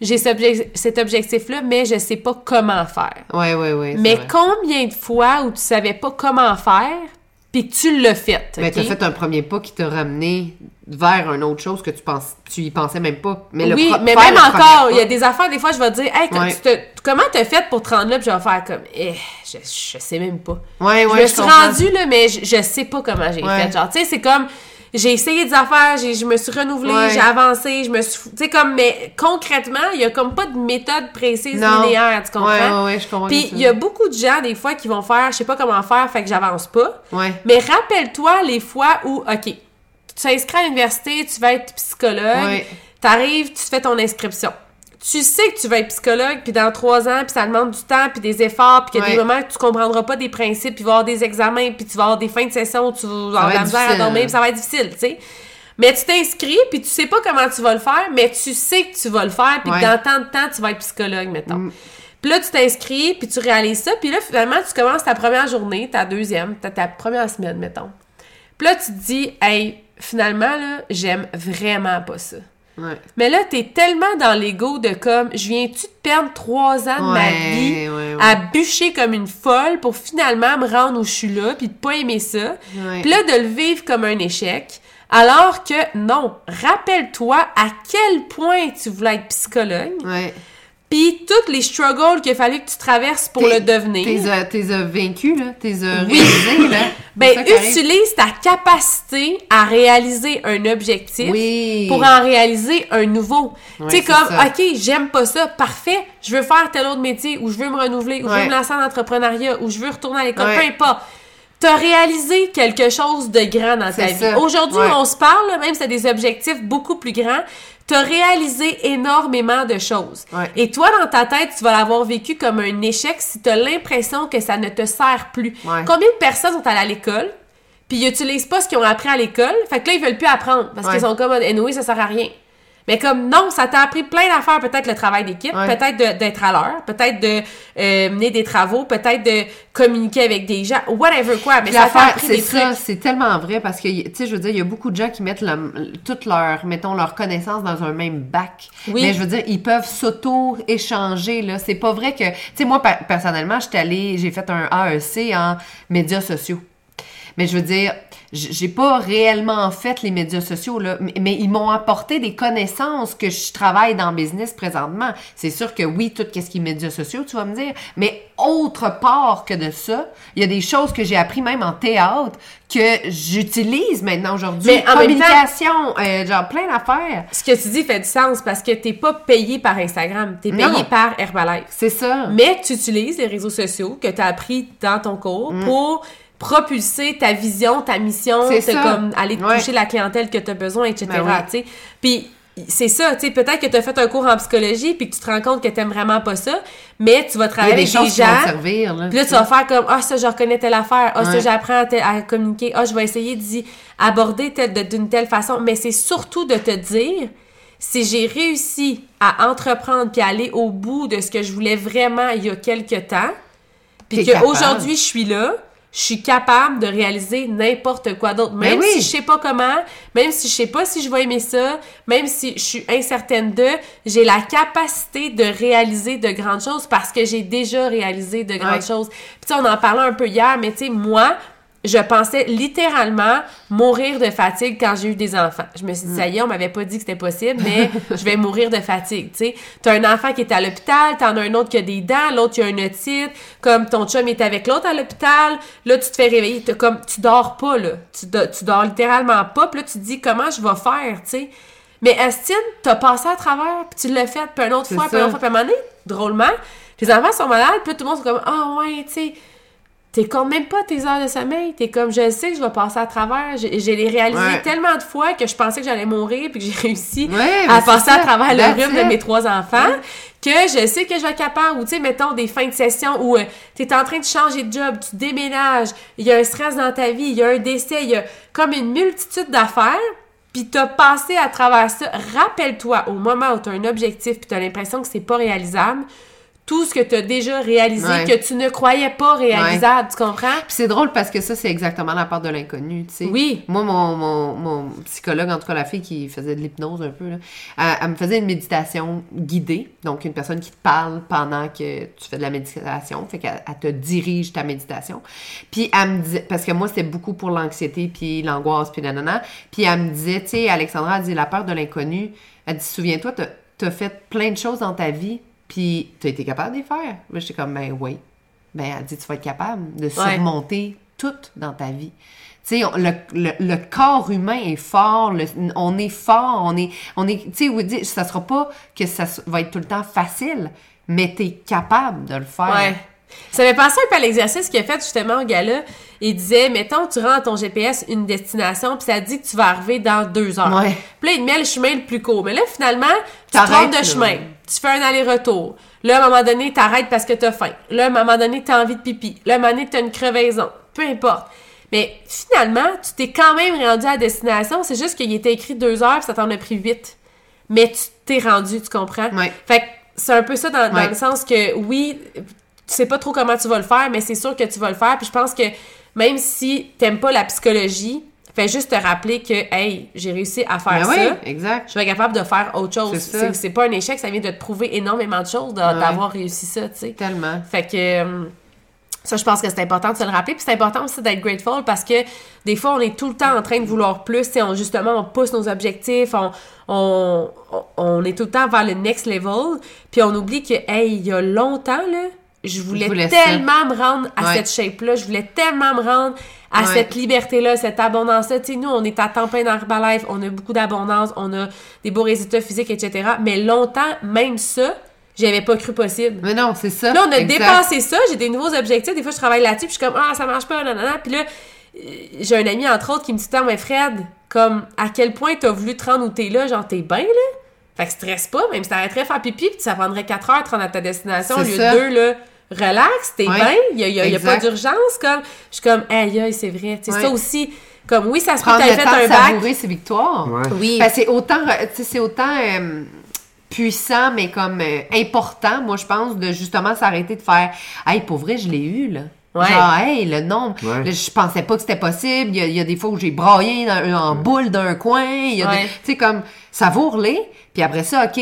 [SPEAKER 4] j'ai cet objectif-là, mais je sais pas comment faire.
[SPEAKER 2] Ouais, ouais. c'est
[SPEAKER 4] Mais
[SPEAKER 2] vrai.
[SPEAKER 4] combien de fois où tu savais pas comment faire, puis que tu l'as fait?
[SPEAKER 2] Mais
[SPEAKER 4] ok?
[SPEAKER 2] t'as fait un premier pas qui t'a ramené vers une autre chose que tu penses, tu y pensais même pas. Mais le
[SPEAKER 4] oui, mais même encore, il y a des affaires, des fois, je vais te dire, hey,
[SPEAKER 2] Ouais.
[SPEAKER 4] tu te- comment t'as fait pour te rendre là, puis je vais faire comme, eh, je, je sais même pas.
[SPEAKER 2] Ouais,
[SPEAKER 4] je
[SPEAKER 2] ouais,
[SPEAKER 4] me
[SPEAKER 2] je
[SPEAKER 4] suis
[SPEAKER 2] comprends.
[SPEAKER 4] rendue là, mais je, je sais pas comment j'ai
[SPEAKER 2] Ouais.
[SPEAKER 4] fait. Genre, tu sais, c'est comme, j'ai essayé des affaires, j'ai- je me suis renouvelée,
[SPEAKER 2] Ouais.
[SPEAKER 4] j'ai avancé, je me suis, tu sais, comme, mais concrètement, il y a comme pas de méthode précise,
[SPEAKER 2] Non.
[SPEAKER 4] linéaire, tu comprends?
[SPEAKER 2] Ouais, je comprends.
[SPEAKER 4] Puis il y a beaucoup de gens, des fois, qui vont faire, je sais pas comment faire, fait que j'avance pas.
[SPEAKER 2] Ouais.
[SPEAKER 4] Mais rappelle-toi les fois où, OK, tu t'inscris à l'université, tu vas être psychologue, t'arrives, tu fais ton inscription. Tu sais que tu vas être psychologue, puis dans trois ans, puis ça demande du temps, puis des efforts, puis qu'il y a
[SPEAKER 2] Ouais.
[SPEAKER 4] des moments que tu comprendras pas des principes, puis avoir des examens, puis tu vas avoir des fins de session où tu vas avoir de la à dormir, puis ça va être difficile, tu sais. Mais tu t'inscris, puis tu sais pas comment tu vas le faire, mais tu sais que tu vas le faire, puis
[SPEAKER 2] Ouais.
[SPEAKER 4] que dans tant de temps, tu vas être psychologue, mettons.
[SPEAKER 2] Mm.
[SPEAKER 4] Puis là, tu t'inscris, puis tu réalises ça, puis là, finalement, tu commences ta première journée, ta deuxième, ta, ta première semaine, mettons. Puis là, tu te dis, hey, finalement, là, j'aime vraiment pas ça.
[SPEAKER 2] Ouais.
[SPEAKER 4] Mais là, t'es tellement dans l'ego de comme, je viens-tu de perdre trois ans de ma vie
[SPEAKER 2] ouais,
[SPEAKER 4] à bûcher comme une folle pour finalement me rendre où je suis là, puis de pas aimer ça? Puis là, de le vivre comme un échec. Alors que non, rappelle-toi à quel point tu voulais être psychologue. Puis tous les struggles qu'il a fallu que tu traverses pour le devenir.
[SPEAKER 2] T'es as- t'es as vaincu, là. T'es as
[SPEAKER 4] Oui.
[SPEAKER 2] réalisé, là. *laughs*
[SPEAKER 4] Ben,
[SPEAKER 2] C'est
[SPEAKER 4] utilise ta capacité à réaliser un objectif
[SPEAKER 2] Oui.
[SPEAKER 4] pour en réaliser un nouveau.
[SPEAKER 2] Ouais,
[SPEAKER 4] tu sais,
[SPEAKER 2] c'est
[SPEAKER 4] comme,
[SPEAKER 2] ça.
[SPEAKER 4] OK, j'aime pas ça, parfait, je veux faire tel autre métier, ou je veux me renouveler, ou je veux me lancer en entrepreneuriat, ou je veux retourner à l'école,
[SPEAKER 2] Ouais.
[SPEAKER 4] peu importe. T'as réalisé quelque chose de grand dans ta
[SPEAKER 2] C'est
[SPEAKER 4] vie. Aujourd'hui,
[SPEAKER 2] Ouais.
[SPEAKER 4] on se parle, même si t'as des objectifs beaucoup plus grands, t'as réalisé énormément de choses.
[SPEAKER 2] Ouais.
[SPEAKER 4] Et toi, dans ta tête, tu vas l'avoir vécu comme un échec si t'as l'impression que ça ne te sert plus.
[SPEAKER 2] Ouais.
[SPEAKER 4] Combien de personnes sont allées à l'école, puis ils utilisent pas ce qu'ils ont appris à l'école, fait que là, ils veulent plus apprendre, parce
[SPEAKER 2] Ouais.
[SPEAKER 4] qu'ils sont comme, anyway, ça sert à rien. Mais comme, non, ça t'a appris plein d'affaires, peut-être le travail d'équipe,
[SPEAKER 2] Ouais.
[SPEAKER 4] peut-être d'être à l'heure, peut-être de euh, mener des travaux, peut-être de communiquer avec des gens, whatever quoi, mais ça t'a appris
[SPEAKER 2] c'est
[SPEAKER 4] des
[SPEAKER 2] ça,
[SPEAKER 4] trucs.
[SPEAKER 2] c'est tellement vrai parce que, tu sais, je veux dire, il y a beaucoup de gens qui mettent le- toute leur, mettons, leur connaissance dans un même bac.
[SPEAKER 4] Oui.
[SPEAKER 2] Mais je veux dire, ils peuvent s'auto-échanger, là. C'est pas vrai que, tu sais, moi, per- personnellement, j'étais allée, j'ai fait un AEC en médias sociaux. Mais je veux dire, j'ai pas réellement fait les médias sociaux, là, mais, ils m'ont apporté des connaissances que je travaille dans le business présentement. C'est sûr que oui, tout ce qui est médias sociaux, tu vas me dire, mais autre part que de ça, il y a des choses que j'ai appris même en théâtre que j'utilise maintenant aujourd'hui.
[SPEAKER 4] Mais en même temps-
[SPEAKER 2] Communication, euh, genre plein d'affaires.
[SPEAKER 4] Ce que tu dis fait du sens parce que t'es pas payé par Instagram, t'es payé
[SPEAKER 2] Non.
[SPEAKER 4] par Herbalife.
[SPEAKER 2] C'est ça.
[SPEAKER 4] Mais tu utilises les réseaux sociaux que tu as appris dans ton cours pour propulser ta vision, ta mission,
[SPEAKER 2] C'est ça.
[SPEAKER 4] comme aller
[SPEAKER 2] Ouais.
[SPEAKER 4] toucher la clientèle que tu as besoin, etc.
[SPEAKER 2] Ben oui.
[SPEAKER 4] tu sais. Puis c'est ça, tu sais, peut-être que tu as fait un cours en psychologie puis que tu te rends compte que tu vraiment pas ça, mais tu vas travailler avec des gens.
[SPEAKER 2] te servir, là.
[SPEAKER 4] Puis là, tu vas faire comme Ah, ça, je reconnais telle affaire. Ah, ça,
[SPEAKER 2] Ouais.
[SPEAKER 4] j'apprends à, communiquer. Ah, je vais essayer d'y aborder d'une telle façon. Mais c'est surtout de te dire si j'ai réussi à entreprendre puis à aller au bout de ce que je voulais vraiment il y a quelques temps, puis qu'aujourd'hui je suis là, je suis capable de réaliser n'importe quoi d'autre. Même
[SPEAKER 2] Ben oui.
[SPEAKER 4] si je sais pas comment, même si je sais pas si je vais aimer ça, même si je suis incertaine de, j'ai la capacité de réaliser de grandes choses parce que j'ai déjà réalisé de grandes choses. Puis tu sais, on en parlait un peu hier, mais tu sais, moi, je pensais littéralement mourir de fatigue quand j'ai eu des enfants. Je me suis dit, ça y est, on m'avait pas dit que c'était possible, mais *laughs* je vais mourir de fatigue, tu sais. T'as un enfant qui est à l'hôpital, t'en as un autre qui a des dents, l'autre qui a un otite, comme ton chum est avec l'autre à l'hôpital, là, tu te fais réveiller, t'as comme, tu dors pas, là. Tu, do- tu dors littéralement pas, puis là, tu te dis, comment je vais faire, tu sais? Mais Astine, t'as passé à travers, puis tu l'as fait, puis une autre fois, puis une autre fois, puis à un moment donné, drôlement, les enfants sont malades, puis tout le monde est comme, ah ouais, tu sais, T'es comme même pas tes heures de sommeil. T'es comme, je sais que je vais passer à travers. J'ai les réalisé
[SPEAKER 2] Ouais.
[SPEAKER 4] tellement de fois que je pensais que j'allais mourir puis que j'ai réussi
[SPEAKER 2] Ouais,
[SPEAKER 4] à passer à travers le rhume de mes trois enfants que je sais que je vais être capable. Ou tu sais, mettons des fins de session où euh, t'es en train de changer de job, tu déménages, il y a un stress dans ta vie, il y a un décès, il y a comme une multitude d'affaires. Puis t'as passé à travers ça. Rappelle-toi, au moment où t'as un objectif puis t'as l'impression que c'est pas réalisable, tout ce que t'as déjà réalisé,
[SPEAKER 2] Ouais.
[SPEAKER 4] que tu ne croyais pas réalisable, tu comprends?
[SPEAKER 2] Puis c'est drôle parce que ça, c'est exactement la part de l'inconnu, tu sais.
[SPEAKER 4] Oui.
[SPEAKER 2] Moi, mon, mon, mon psychologue, en tout cas la fille qui faisait de l'hypnose un peu, là, elle, elle me faisait une méditation guidée. Donc, une personne qui te parle pendant que tu fais de la méditation. Fait qu'elle elle te dirige ta méditation. Puis elle me dit, parce que moi, c'était beaucoup pour l'anxiété, puis l'angoisse, puis nanana. Puis elle me disait, tu sais, Alexandra, elle dit, la peur de l'inconnu. Elle dit, souviens-toi, t'as as fait plein de choses dans ta vie, puis t'as été capable de les faire? Là, j'étais comme, ben oui. Ben, elle dit, tu vas être capable de surmonter tout dans ta vie. Tu sais, le, le, le corps humain est fort, le- on est fort, on est, on est, tu sais, ça sera pas que ça va être tout le temps facile, mais t'es capable de le faire.
[SPEAKER 4] Ouais. Ça fait penser un peu à l'exercice qu'il a fait justement au gars-là. Il disait, mettons, tu rends à ton GPS une destination, puis ça dit que tu vas arriver dans deux heures.
[SPEAKER 2] Ouais.
[SPEAKER 4] Puis là, il te met le chemin le plus court. Mais là, finalement, tu te trompes de chemin. Tu fais un aller-retour. Là, à un moment donné, t'arrêtes parce que t'as faim. Là, à un moment donné, t'as envie de pipi. Là, à un moment donné, t'as une crevaison. Peu importe. Mais finalement, tu t'es quand même rendu à la destination. C'est juste qu'il était écrit deux heures, puis ça t'en a pris huit. Mais tu t'es rendu, tu comprends?
[SPEAKER 2] Ouais.
[SPEAKER 4] Fait que c'est un peu ça dans, dans le sens que, oui, tu sais pas trop comment tu vas le faire, mais c'est sûr que tu vas le faire. Puis je pense que même si t'aimes pas la psychologie, fais juste te rappeler que, hey, j'ai réussi à faire
[SPEAKER 2] Ben
[SPEAKER 4] ça.
[SPEAKER 2] oui, exact.
[SPEAKER 4] Je être capable de faire autre chose.
[SPEAKER 2] C'est.
[SPEAKER 4] C'est pas un échec, ça vient de te prouver énormément de choses
[SPEAKER 2] Ouais.
[SPEAKER 4] d'avoir réussi ça, tu sais.
[SPEAKER 2] Tellement.
[SPEAKER 4] Fait que euh, ça, je pense que c'est important de se le rappeler. Puis c'est important aussi d'être grateful parce que des fois, on est tout le temps en train de vouloir plus. On, justement, on pousse nos objectifs, on, on, on- est tout le temps vers le next level. Puis on oublie que, hey, il y a longtemps, là, je voulais,
[SPEAKER 2] Je voulais ça.
[SPEAKER 4] tellement me rendre à
[SPEAKER 2] Ouais.
[SPEAKER 4] cette shape-là. Je voulais tellement me rendre à
[SPEAKER 2] Ouais.
[SPEAKER 4] cette liberté-là, cette abondance-là. Tu sais, nous, on est à temps plein dans Herbalife, on a beaucoup d'abondance, on a des beaux résultats physiques, etc. Mais longtemps, même ça, j'avais pas cru possible.
[SPEAKER 2] Mais non, c'est ça.
[SPEAKER 4] Là, on a
[SPEAKER 2] exact.
[SPEAKER 4] dépassé ça, j'ai des nouveaux objectifs. Des fois, je travaille là-dessus, puis je suis comme, ah, ça marche pas, nanana. Puis là, euh, j'ai un ami, entre autres, qui me dit, mais Fred, comme, à quel point t'as voulu te rendre où t'es là, genre, t'es bien, là? Fait que stresse pas, même si t'arrêterais de faire pipi, puis ça prendrait 4 heures de te rendre à ta destination au lieu
[SPEAKER 2] ça.
[SPEAKER 4] de 2, là. Relax, t'es
[SPEAKER 2] Ouais.
[SPEAKER 4] bien, il y a, y a- y a pas d'urgence, comme. Je suis comme, aïe, aïe, c'est vrai. Tu sais,
[SPEAKER 2] Ouais.
[SPEAKER 4] ça aussi, comme, oui, ça se peut que
[SPEAKER 2] temps
[SPEAKER 4] fait
[SPEAKER 2] de
[SPEAKER 4] un bac.
[SPEAKER 2] savourer ses victoires.
[SPEAKER 1] Ouais.
[SPEAKER 4] Oui.
[SPEAKER 2] Ben, c'est autant, tu sais, c'est autant euh, puissant, mais comme euh, important, moi, je pense, de justement s'arrêter de faire Hey, pour vrai, je l'ai eu, là.
[SPEAKER 4] Ouais.
[SPEAKER 2] Genre, hey, le nombre.
[SPEAKER 1] Ouais.
[SPEAKER 2] Je pensais pas que c'était possible. Il y, a, il y a des fois où j'ai braillé dans- en boule d'un coin. Il y a
[SPEAKER 4] Ouais.
[SPEAKER 2] Tu sais, comme, savoure-les. Puis après ça, OK,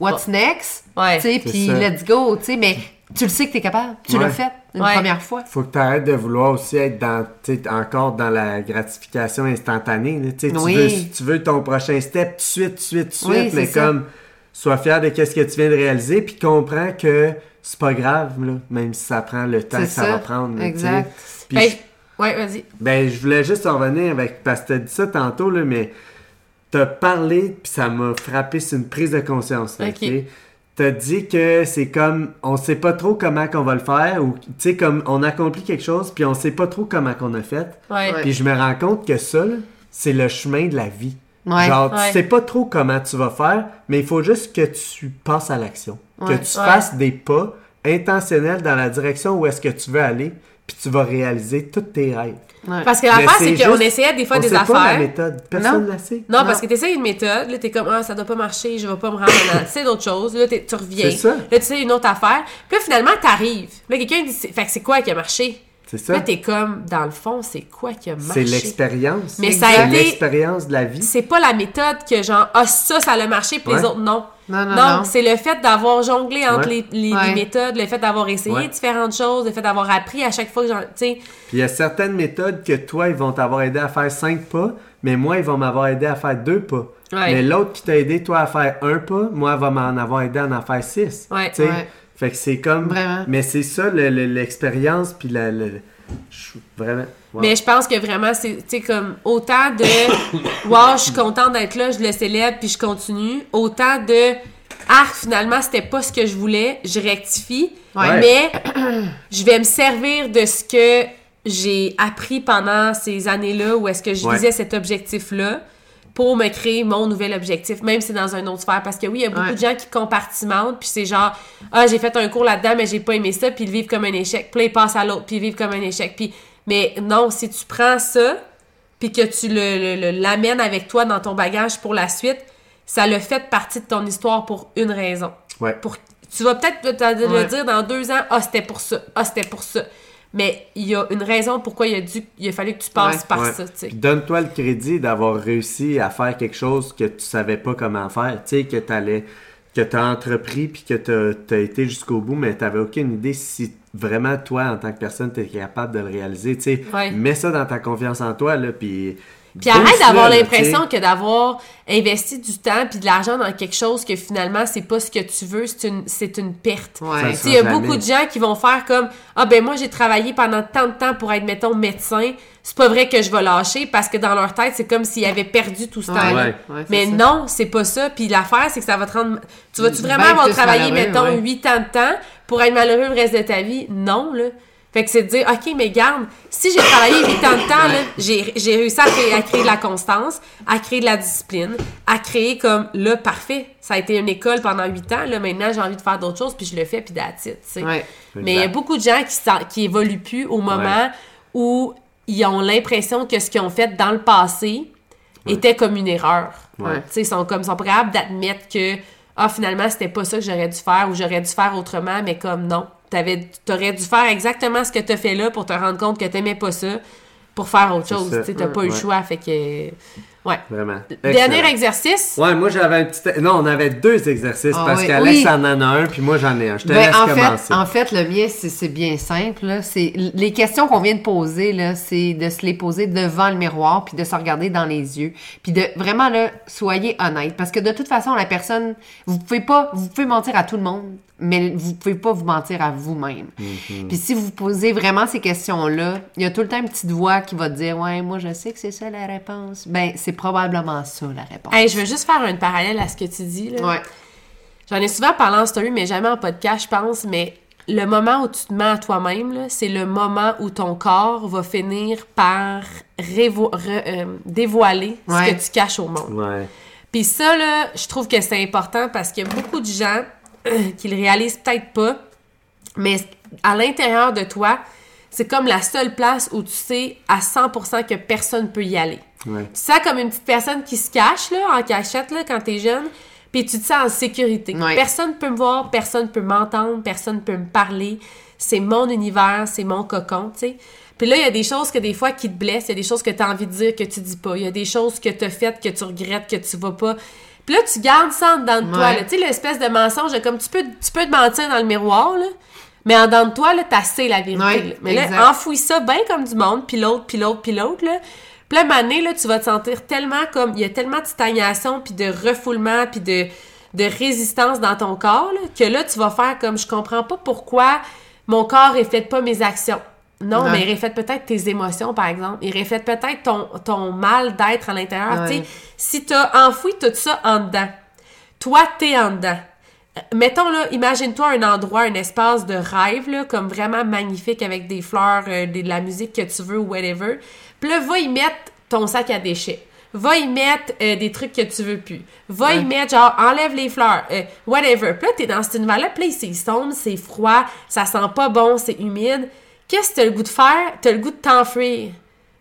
[SPEAKER 2] what's next?
[SPEAKER 4] Ouais.
[SPEAKER 2] Tu sais,
[SPEAKER 1] C'est
[SPEAKER 2] puis
[SPEAKER 1] ça.
[SPEAKER 2] let's go, tu sais, mais tu le sais que t'es capable. Tu
[SPEAKER 1] Ouais.
[SPEAKER 2] l'as fait une
[SPEAKER 4] Ouais.
[SPEAKER 2] première fois.
[SPEAKER 1] Faut que tu arrêtes de vouloir aussi être dans, tu encore dans la gratification instantanée. là. Tu tu
[SPEAKER 2] Oui.
[SPEAKER 1] veux, tu veux ton prochain step tout de suite, tout de suite, tout de
[SPEAKER 2] Oui,
[SPEAKER 1] suite, mais
[SPEAKER 2] ça.
[SPEAKER 1] comme, sois fier de ce que tu viens de réaliser, puis comprends que c'est pas grave, là, même si ça prend le temps que ça,
[SPEAKER 2] ça.
[SPEAKER 1] va prendre. tu.
[SPEAKER 2] Exact.
[SPEAKER 1] Puis
[SPEAKER 4] Hey,
[SPEAKER 1] je-
[SPEAKER 4] ouais, vas-y.
[SPEAKER 1] ben, je voulais juste en revenir avec, parce que t'as dit ça tantôt, là, mais t'as parlé, puis ça m'a frappé, c'est une prise de conscience. là,
[SPEAKER 4] Ok?
[SPEAKER 1] T'as dit que c'est comme, on sait pas trop comment qu'on va le faire, ou, tu sais, comme, on accomplit quelque chose, puis on sait pas trop comment qu'on a fait.
[SPEAKER 4] Ouais.
[SPEAKER 1] Puis je me rends compte que ça, c'est le chemin de la vie.
[SPEAKER 2] Ouais.
[SPEAKER 1] Genre,
[SPEAKER 4] Ouais.
[SPEAKER 1] tu sais pas trop comment tu vas faire, mais il faut juste que tu passes à l'action.
[SPEAKER 2] Ouais.
[SPEAKER 1] Que tu
[SPEAKER 4] Ouais.
[SPEAKER 1] fasses des pas intentionnels dans la direction où est-ce que tu veux aller. Puis tu vas réaliser tous tes rêves.
[SPEAKER 2] Ouais.
[SPEAKER 4] Parce que l'affaire, c'est qu'on essayait des fois
[SPEAKER 1] on
[SPEAKER 4] des
[SPEAKER 1] sait pas la
[SPEAKER 4] affaires.
[SPEAKER 1] méthode. Personne ne la sait.
[SPEAKER 4] Non, parce que tu essaies une méthode, là, t'es comme, ah, ça doit pas marcher, je vais pas me rendre en... Tu sais d'autres choses, là, t'es- tu reviens.
[SPEAKER 1] C'est ça.
[SPEAKER 4] Là, tu sais une autre affaire. Puis là, finalement, t'arrives. Là, quelqu'un dit, c'est- fait que c'est quoi qui a marché?
[SPEAKER 1] C'est ça.
[SPEAKER 4] Là, t'es comme, dans le fond, c'est quoi qui a
[SPEAKER 1] C'est
[SPEAKER 4] marché?
[SPEAKER 1] l'expérience.
[SPEAKER 4] Mais ça a
[SPEAKER 1] C'est
[SPEAKER 4] été-
[SPEAKER 1] l'expérience de la vie.
[SPEAKER 4] C'est pas la méthode que genre, ah, ça, ça a marché, puis les autres, non.
[SPEAKER 2] Non, non, non.
[SPEAKER 4] c'est le fait d'avoir jonglé entre
[SPEAKER 1] Ouais.
[SPEAKER 4] les, les-
[SPEAKER 2] Ouais.
[SPEAKER 4] les méthodes, le fait d'avoir essayé
[SPEAKER 1] Ouais.
[SPEAKER 4] différentes choses, le fait d'avoir appris à chaque fois que j'en. Tu sais,
[SPEAKER 1] Puis il y a certaines méthodes que toi, ils vont t'avoir aidé à faire cinq pas, mais moi, ils vont m'avoir aidé à faire deux pas.
[SPEAKER 4] Ouais.
[SPEAKER 1] Mais l'autre qui t'a aidé, toi, à faire un pas, moi, elle va m'en avoir aidé à en faire six. Fait que c'est comme.
[SPEAKER 2] Vraiment.
[SPEAKER 1] Mais c'est ça, le- le- l'expérience, puis la. le- je- Vraiment. Wow.
[SPEAKER 4] Mais je pense que vraiment, c'est, tu comme, autant de, *coughs* wow, je suis contente d'être là, je le célèbre, puis je continue, autant de, ah, finalement, c'était pas ce que je voulais, je rectifie,
[SPEAKER 2] Ouais.
[SPEAKER 4] mais *coughs* je vais me servir de ce que j'ai appris pendant ces années-là, où est-ce que je
[SPEAKER 1] Ouais.
[SPEAKER 4] visais cet objectif-là, pour me créer mon nouvel objectif, même si c'est dans un autre sphère. Parce que oui, il y a beaucoup
[SPEAKER 2] Ouais.
[SPEAKER 4] de gens qui compartimentent, puis c'est genre, ah, j'ai fait un cours là-dedans, mais j'ai pas aimé ça, puis ils vivent comme un échec. Puis ils passent à l'autre, puis ils vivent comme un échec. Puis, mais non, si tu prends ça, puis que tu le, l'amènes avec toi dans ton bagage pour la suite, ça le fait partie de ton histoire pour une raison.
[SPEAKER 1] Ouais.
[SPEAKER 4] Pour, tu vas peut-être le
[SPEAKER 2] Ouais.
[SPEAKER 4] dire dans deux ans, ah, c'était pour ça, ah, c'était pour ça. Mais il y a une raison pourquoi il a, dû, il a fallu que tu passes
[SPEAKER 2] Ouais.
[SPEAKER 4] par
[SPEAKER 1] Ouais.
[SPEAKER 4] ça, tu
[SPEAKER 1] Donne-toi le crédit d'avoir réussi à faire quelque chose que tu savais pas comment faire. Tu sais, que t'allais que tu as entrepris puis que tu as, été jusqu'au bout, mais tu n'avais aucune idée si vraiment toi, en tant que personne, tu es capable de le réaliser. Tu sais,
[SPEAKER 4] Ouais.
[SPEAKER 1] mets ça dans ta confiance en toi, là, puis...
[SPEAKER 4] Puis arrête d'avoir l'impression que d'avoir investi du temps puis de l'argent dans quelque chose que finalement c'est pas ce que tu veux, c'est une c'est une perte.
[SPEAKER 2] Ouais.
[SPEAKER 4] Il y a beaucoup de gens qui vont faire comme ah ben moi j'ai travaillé pendant tant de temps pour être mettons médecin, c'est pas vrai que je vais lâcher parce que dans leur tête c'est comme s'ils avaient perdu tout ce
[SPEAKER 2] Ouais.
[SPEAKER 4] temps-là.
[SPEAKER 1] Ouais.
[SPEAKER 4] Mais
[SPEAKER 2] ça.
[SPEAKER 4] non, c'est pas ça. Puis l'affaire, c'est que ça va te rendre. Tu vas-tu vraiment
[SPEAKER 2] Ben
[SPEAKER 4] avoir
[SPEAKER 2] plus
[SPEAKER 4] travaillé, mettons. 8 ans de temps pour être malheureux le reste de ta vie? Non, là. Fait que c'est de dire, OK, mais garde, si j'ai travaillé 8 ans de temps, là, j'ai j'ai réussi à créer, à créer de la constance, à créer de la discipline, à créer comme, là, parfait. Ça a été une école pendant 8 ans, là, maintenant, j'ai envie de faire d'autres choses, puis je le fais, puis that's it, tu sais.
[SPEAKER 2] Ouais.
[SPEAKER 4] Mais il y a beaucoup de gens qui, qui évoluent plus au moment où ils ont l'impression que ce qu'ils ont fait dans le passé était comme une erreur.
[SPEAKER 2] Ouais.
[SPEAKER 4] Ils sont comme, sont capables d'admettre que, ah, finalement, c'était pas ça que j'aurais dû faire ou j'aurais dû faire autrement, mais comme non. T'avais, t'aurais dû faire exactement ce que t'as fait là pour te rendre compte que t'aimais pas ça pour faire autre chose. t'as pas eu le
[SPEAKER 1] Ouais.
[SPEAKER 4] choix, fait que. Ouais.
[SPEAKER 1] Vraiment.
[SPEAKER 4] Dernier exercice?
[SPEAKER 1] Ouais, moi j'avais un petit. Non, on avait deux exercices
[SPEAKER 2] Ah
[SPEAKER 1] parce
[SPEAKER 2] oui,
[SPEAKER 1] qu'Alex
[SPEAKER 2] oui.
[SPEAKER 1] en a un, puis moi j'en ai un. Je te
[SPEAKER 2] Ben,
[SPEAKER 1] laisse
[SPEAKER 2] en,
[SPEAKER 1] commencer.
[SPEAKER 2] fait, en fait, le mien, c'est bien simple. là. C'est Les questions qu'on vient de poser, là, c'est de se les poser devant le miroir, puis de se regarder dans les yeux. Puis de vraiment, là, soyez honnête. Parce que de toute façon, la personne, vous pouvez pas, vous pouvez mentir à tout le monde, mais vous pouvez pas vous mentir à vous-même.
[SPEAKER 1] Mhm.
[SPEAKER 2] Puis si vous posez vraiment ces questions-là, il y a tout le temps une petite voix qui va te dire, ouais, moi, je sais que c'est ça la réponse. Ben, c'est probablement ça la réponse.
[SPEAKER 4] Hey, je veux juste faire une parallèle à ce que tu dis. Là.
[SPEAKER 2] Ouais.
[SPEAKER 4] J'en ai souvent parlé en story, mais jamais en podcast, je pense. Mais le moment où tu te mens à toi-même, là, c'est le moment où ton corps va finir par révo- re- euh, dévoiler
[SPEAKER 2] Ouais.
[SPEAKER 4] ce que tu caches au monde.
[SPEAKER 1] Ouais.
[SPEAKER 4] Puis ça, là, je trouve que c'est important parce qu'il y a beaucoup de gens *clears throat* qui le réalisent peut-être pas, mais à l'intérieur de toi, c'est comme la seule place où tu sais à 100% que personne peut y aller.
[SPEAKER 1] Ouais.
[SPEAKER 4] Tu sens comme une petite personne qui se cache, là, en cachette, là, quand t'es jeune, puis tu te sens en sécurité.
[SPEAKER 2] Ouais.
[SPEAKER 4] Personne peut me voir, personne peut m'entendre, personne peut me parler. C'est mon univers, c'est mon cocon, tu sais. Puis là, il y a des choses que des fois qui te blessent, il y a des choses que tu as envie de dire que tu dis pas, il y a des choses que tu as faites que tu regrettes, que tu vas pas. Puis là, tu gardes ça en dedans de toi,
[SPEAKER 2] Ouais.
[SPEAKER 4] Tu sais, l'espèce de mensonge, comme tu peux, tu peux te mentir dans le miroir, là, mais en dedans de toi, là, t'as assez la vérité.
[SPEAKER 2] Ouais,
[SPEAKER 4] là. Mais
[SPEAKER 2] exact.
[SPEAKER 4] là, enfouis ça bien comme du monde, puis l'autre, puis l'autre, puis l'autre, là. Puis là, là, tu vas te sentir tellement comme... Il y a tellement de stagnation, puis de refoulement, puis de, de résistance dans ton corps, là, que là, tu vas faire comme... Je comprends pas pourquoi mon corps reflète pas mes actions. Non,
[SPEAKER 2] Ouais.
[SPEAKER 4] mais il reflète peut-être tes émotions, par exemple. Il reflète peut-être ton, ton mal d'être à l'intérieur.
[SPEAKER 2] Ouais.
[SPEAKER 4] Tu sais, si t'as enfoui tout ça en dedans, toi, t'es en dedans. Mettons, là, imagine-toi un endroit, un espace de rêve, là, comme vraiment magnifique avec des fleurs, euh, de la musique que tu veux ou whatever. Puis là, va y mettre ton sac à déchets. Va y mettre euh, des trucs que tu veux plus. Va y mettre, genre, enlève les fleurs, euh, whatever. Puis là, t'es dans cet univers-là, puis là, c'est sombre, c'est froid, ça sent pas bon, c'est humide. Qu'est-ce que tu as le goût de faire? Tu as le goût de t'enfuir.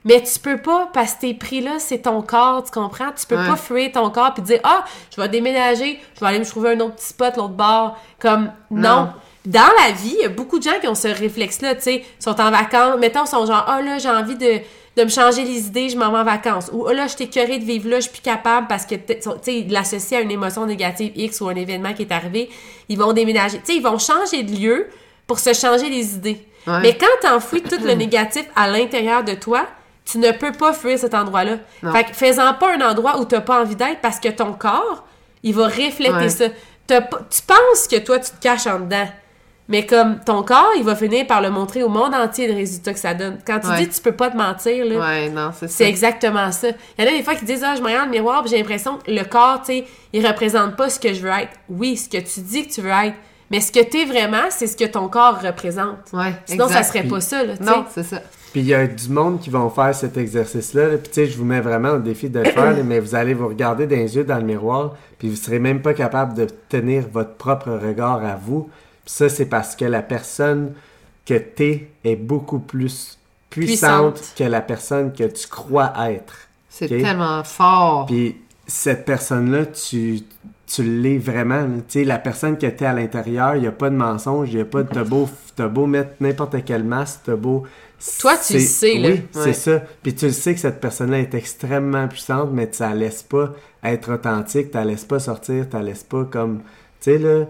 [SPEAKER 4] Mais tu peux pas, parce que t'es pris là, c'est ton corps, tu comprends? Tu peux
[SPEAKER 2] Ouais.
[SPEAKER 4] pas fuir ton corps puis dire Ah, je vais déménager, je vais aller me trouver un autre petit spot, l'autre bord. Comme, non.
[SPEAKER 2] Non.
[SPEAKER 4] Dans la vie, il y a beaucoup de gens qui ont ce réflexe-là, tu sais, sont en vacances, mettons, sont genre, ah là, j'ai envie de, de me changer les idées, je m'en vais en vacances. Ou, ah là, je suis écœurée de vivre là, je suis plus capable parce que, tu sais, ils l'associent à une émotion négative X ou un événement qui est arrivé. Ils vont déménager. Tu sais, ils vont changer de lieu pour se changer les idées.
[SPEAKER 2] Ouais.
[SPEAKER 4] Mais quand t'enfouis tout le *clears throat* négatif à l'intérieur de toi, tu ne peux pas fuir cet endroit-là. Fait que fais-en pas un endroit où t'as pas envie d'être parce que ton corps, il va refléter
[SPEAKER 2] Ouais.
[SPEAKER 4] ça. T'as tu penses que toi, tu te caches en dedans. Mais comme ton corps, il va finir par le montrer au monde entier le résultat que ça donne. Quand tu
[SPEAKER 2] Ouais.
[SPEAKER 4] dis tu peux pas te mentir, là,
[SPEAKER 2] Ouais, non, c'est ça.
[SPEAKER 4] exactement ça. Il y en a des fois qui disent Ah, je me regarde dans le miroir, puis j'ai l'impression que le corps, tu sais, il représente pas ce que je veux être. Oui, ce que tu dis que tu veux être. Mais ce que t'es vraiment, c'est ce que ton corps représente.
[SPEAKER 2] Ouais,
[SPEAKER 4] Sinon, ça
[SPEAKER 2] exact.
[SPEAKER 4] serait pas ça, là, tu sais.
[SPEAKER 2] Non, c'est ça.
[SPEAKER 1] Puis il y a du monde qui vont faire cet exercice-là. là. Puis tu sais, je vous mets vraiment au défi de le faire, là, mais vous allez vous regarder dans les yeux dans le miroir, puis vous serez même pas capable de tenir votre propre regard à vous. Puis ça, c'est parce que la personne que t'es est beaucoup plus puissante,
[SPEAKER 4] Puissante.
[SPEAKER 1] que la personne que tu crois être.
[SPEAKER 2] C'est tellement fort.
[SPEAKER 1] Puis cette personne-là, tu, tu l'es vraiment. Tu sais, la personne que t'es à l'intérieur, il n'y a pas de mensonge, il n'y a pas de... T'as beau, t'as beau mettre n'importe quel masque, t'as beau...
[SPEAKER 4] Toi, tu le
[SPEAKER 1] c'est-
[SPEAKER 4] sais, là.
[SPEAKER 1] Oui,
[SPEAKER 2] Ouais.
[SPEAKER 1] c'est ça. Puis tu le sais que cette personne-là est extrêmement puissante, mais tu la laisses pas être authentique, tu la laisses pas sortir, tu la laisses pas comme... Tu sais, là...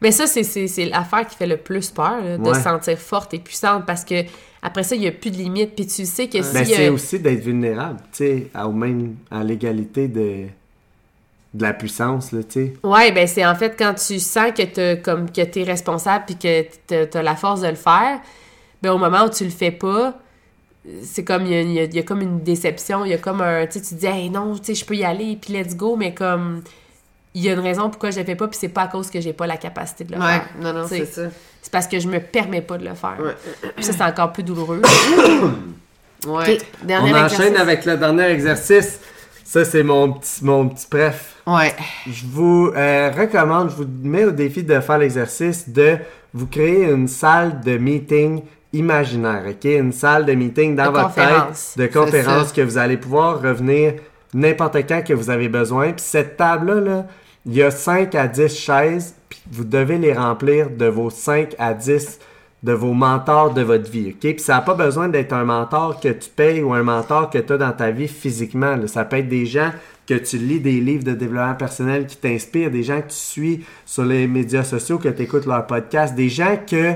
[SPEAKER 4] Mais ça, c'est, c'est, c'est l'affaire qui fait le plus peur, là, de
[SPEAKER 1] Ouais.
[SPEAKER 4] se sentir forte et puissante, parce que après ça, il n'y a plus de limite. Puis tu sais que
[SPEAKER 1] Ben,
[SPEAKER 4] si...
[SPEAKER 1] c'est
[SPEAKER 4] euh,
[SPEAKER 1] aussi d'être vulnérable, tu sais, à- au même... à l'égalité de... de la puissance, là, tu sais.
[SPEAKER 4] Ouais, ben c'est en fait quand tu sens que t'as comme que t'es responsable puis que t'as, la force de le faire, ben au moment où tu le fais pas, c'est comme il y a, y y comme une déception, il y a comme un tu sais tu te dis hey non, tu sais je peux y aller puis let's go mais comme il y a une raison pourquoi je le fais pas puis c'est pas à cause que j'ai pas la capacité de le
[SPEAKER 2] Ouais,
[SPEAKER 4] faire.
[SPEAKER 2] non, non, c'est ça.
[SPEAKER 4] C'est parce que je me permets pas de le faire.
[SPEAKER 2] Ouais.
[SPEAKER 4] Puis ça c'est encore plus douloureux. *coughs*
[SPEAKER 2] Ouais.
[SPEAKER 1] On
[SPEAKER 4] exercice.
[SPEAKER 1] enchaîne avec le dernier exercice. Ça, c'est mon petit, mon petit préf.
[SPEAKER 2] Ouais.
[SPEAKER 1] Je vous euh, recommande, je vous mets au défi de faire l'exercice de vous créer une salle de meeting imaginaire, ok? Une salle de meeting dans
[SPEAKER 4] De
[SPEAKER 1] votre
[SPEAKER 4] conférence.
[SPEAKER 1] tête, de conférence que vous allez pouvoir revenir n'importe quand que vous avez besoin. Puis cette table-là, là, il y a 5 à 10 chaises, puis vous devez les remplir de vos 5 à 10 de vos mentors de votre vie, ok? Puis ça n'a pas besoin d'être un mentor que tu payes ou un mentor que tu as dans ta vie physiquement. là. Ça peut être des gens que tu lis des livres de développement personnel qui t'inspirent, des gens que tu suis sur les médias sociaux, que tu écoutes leurs podcasts, des gens que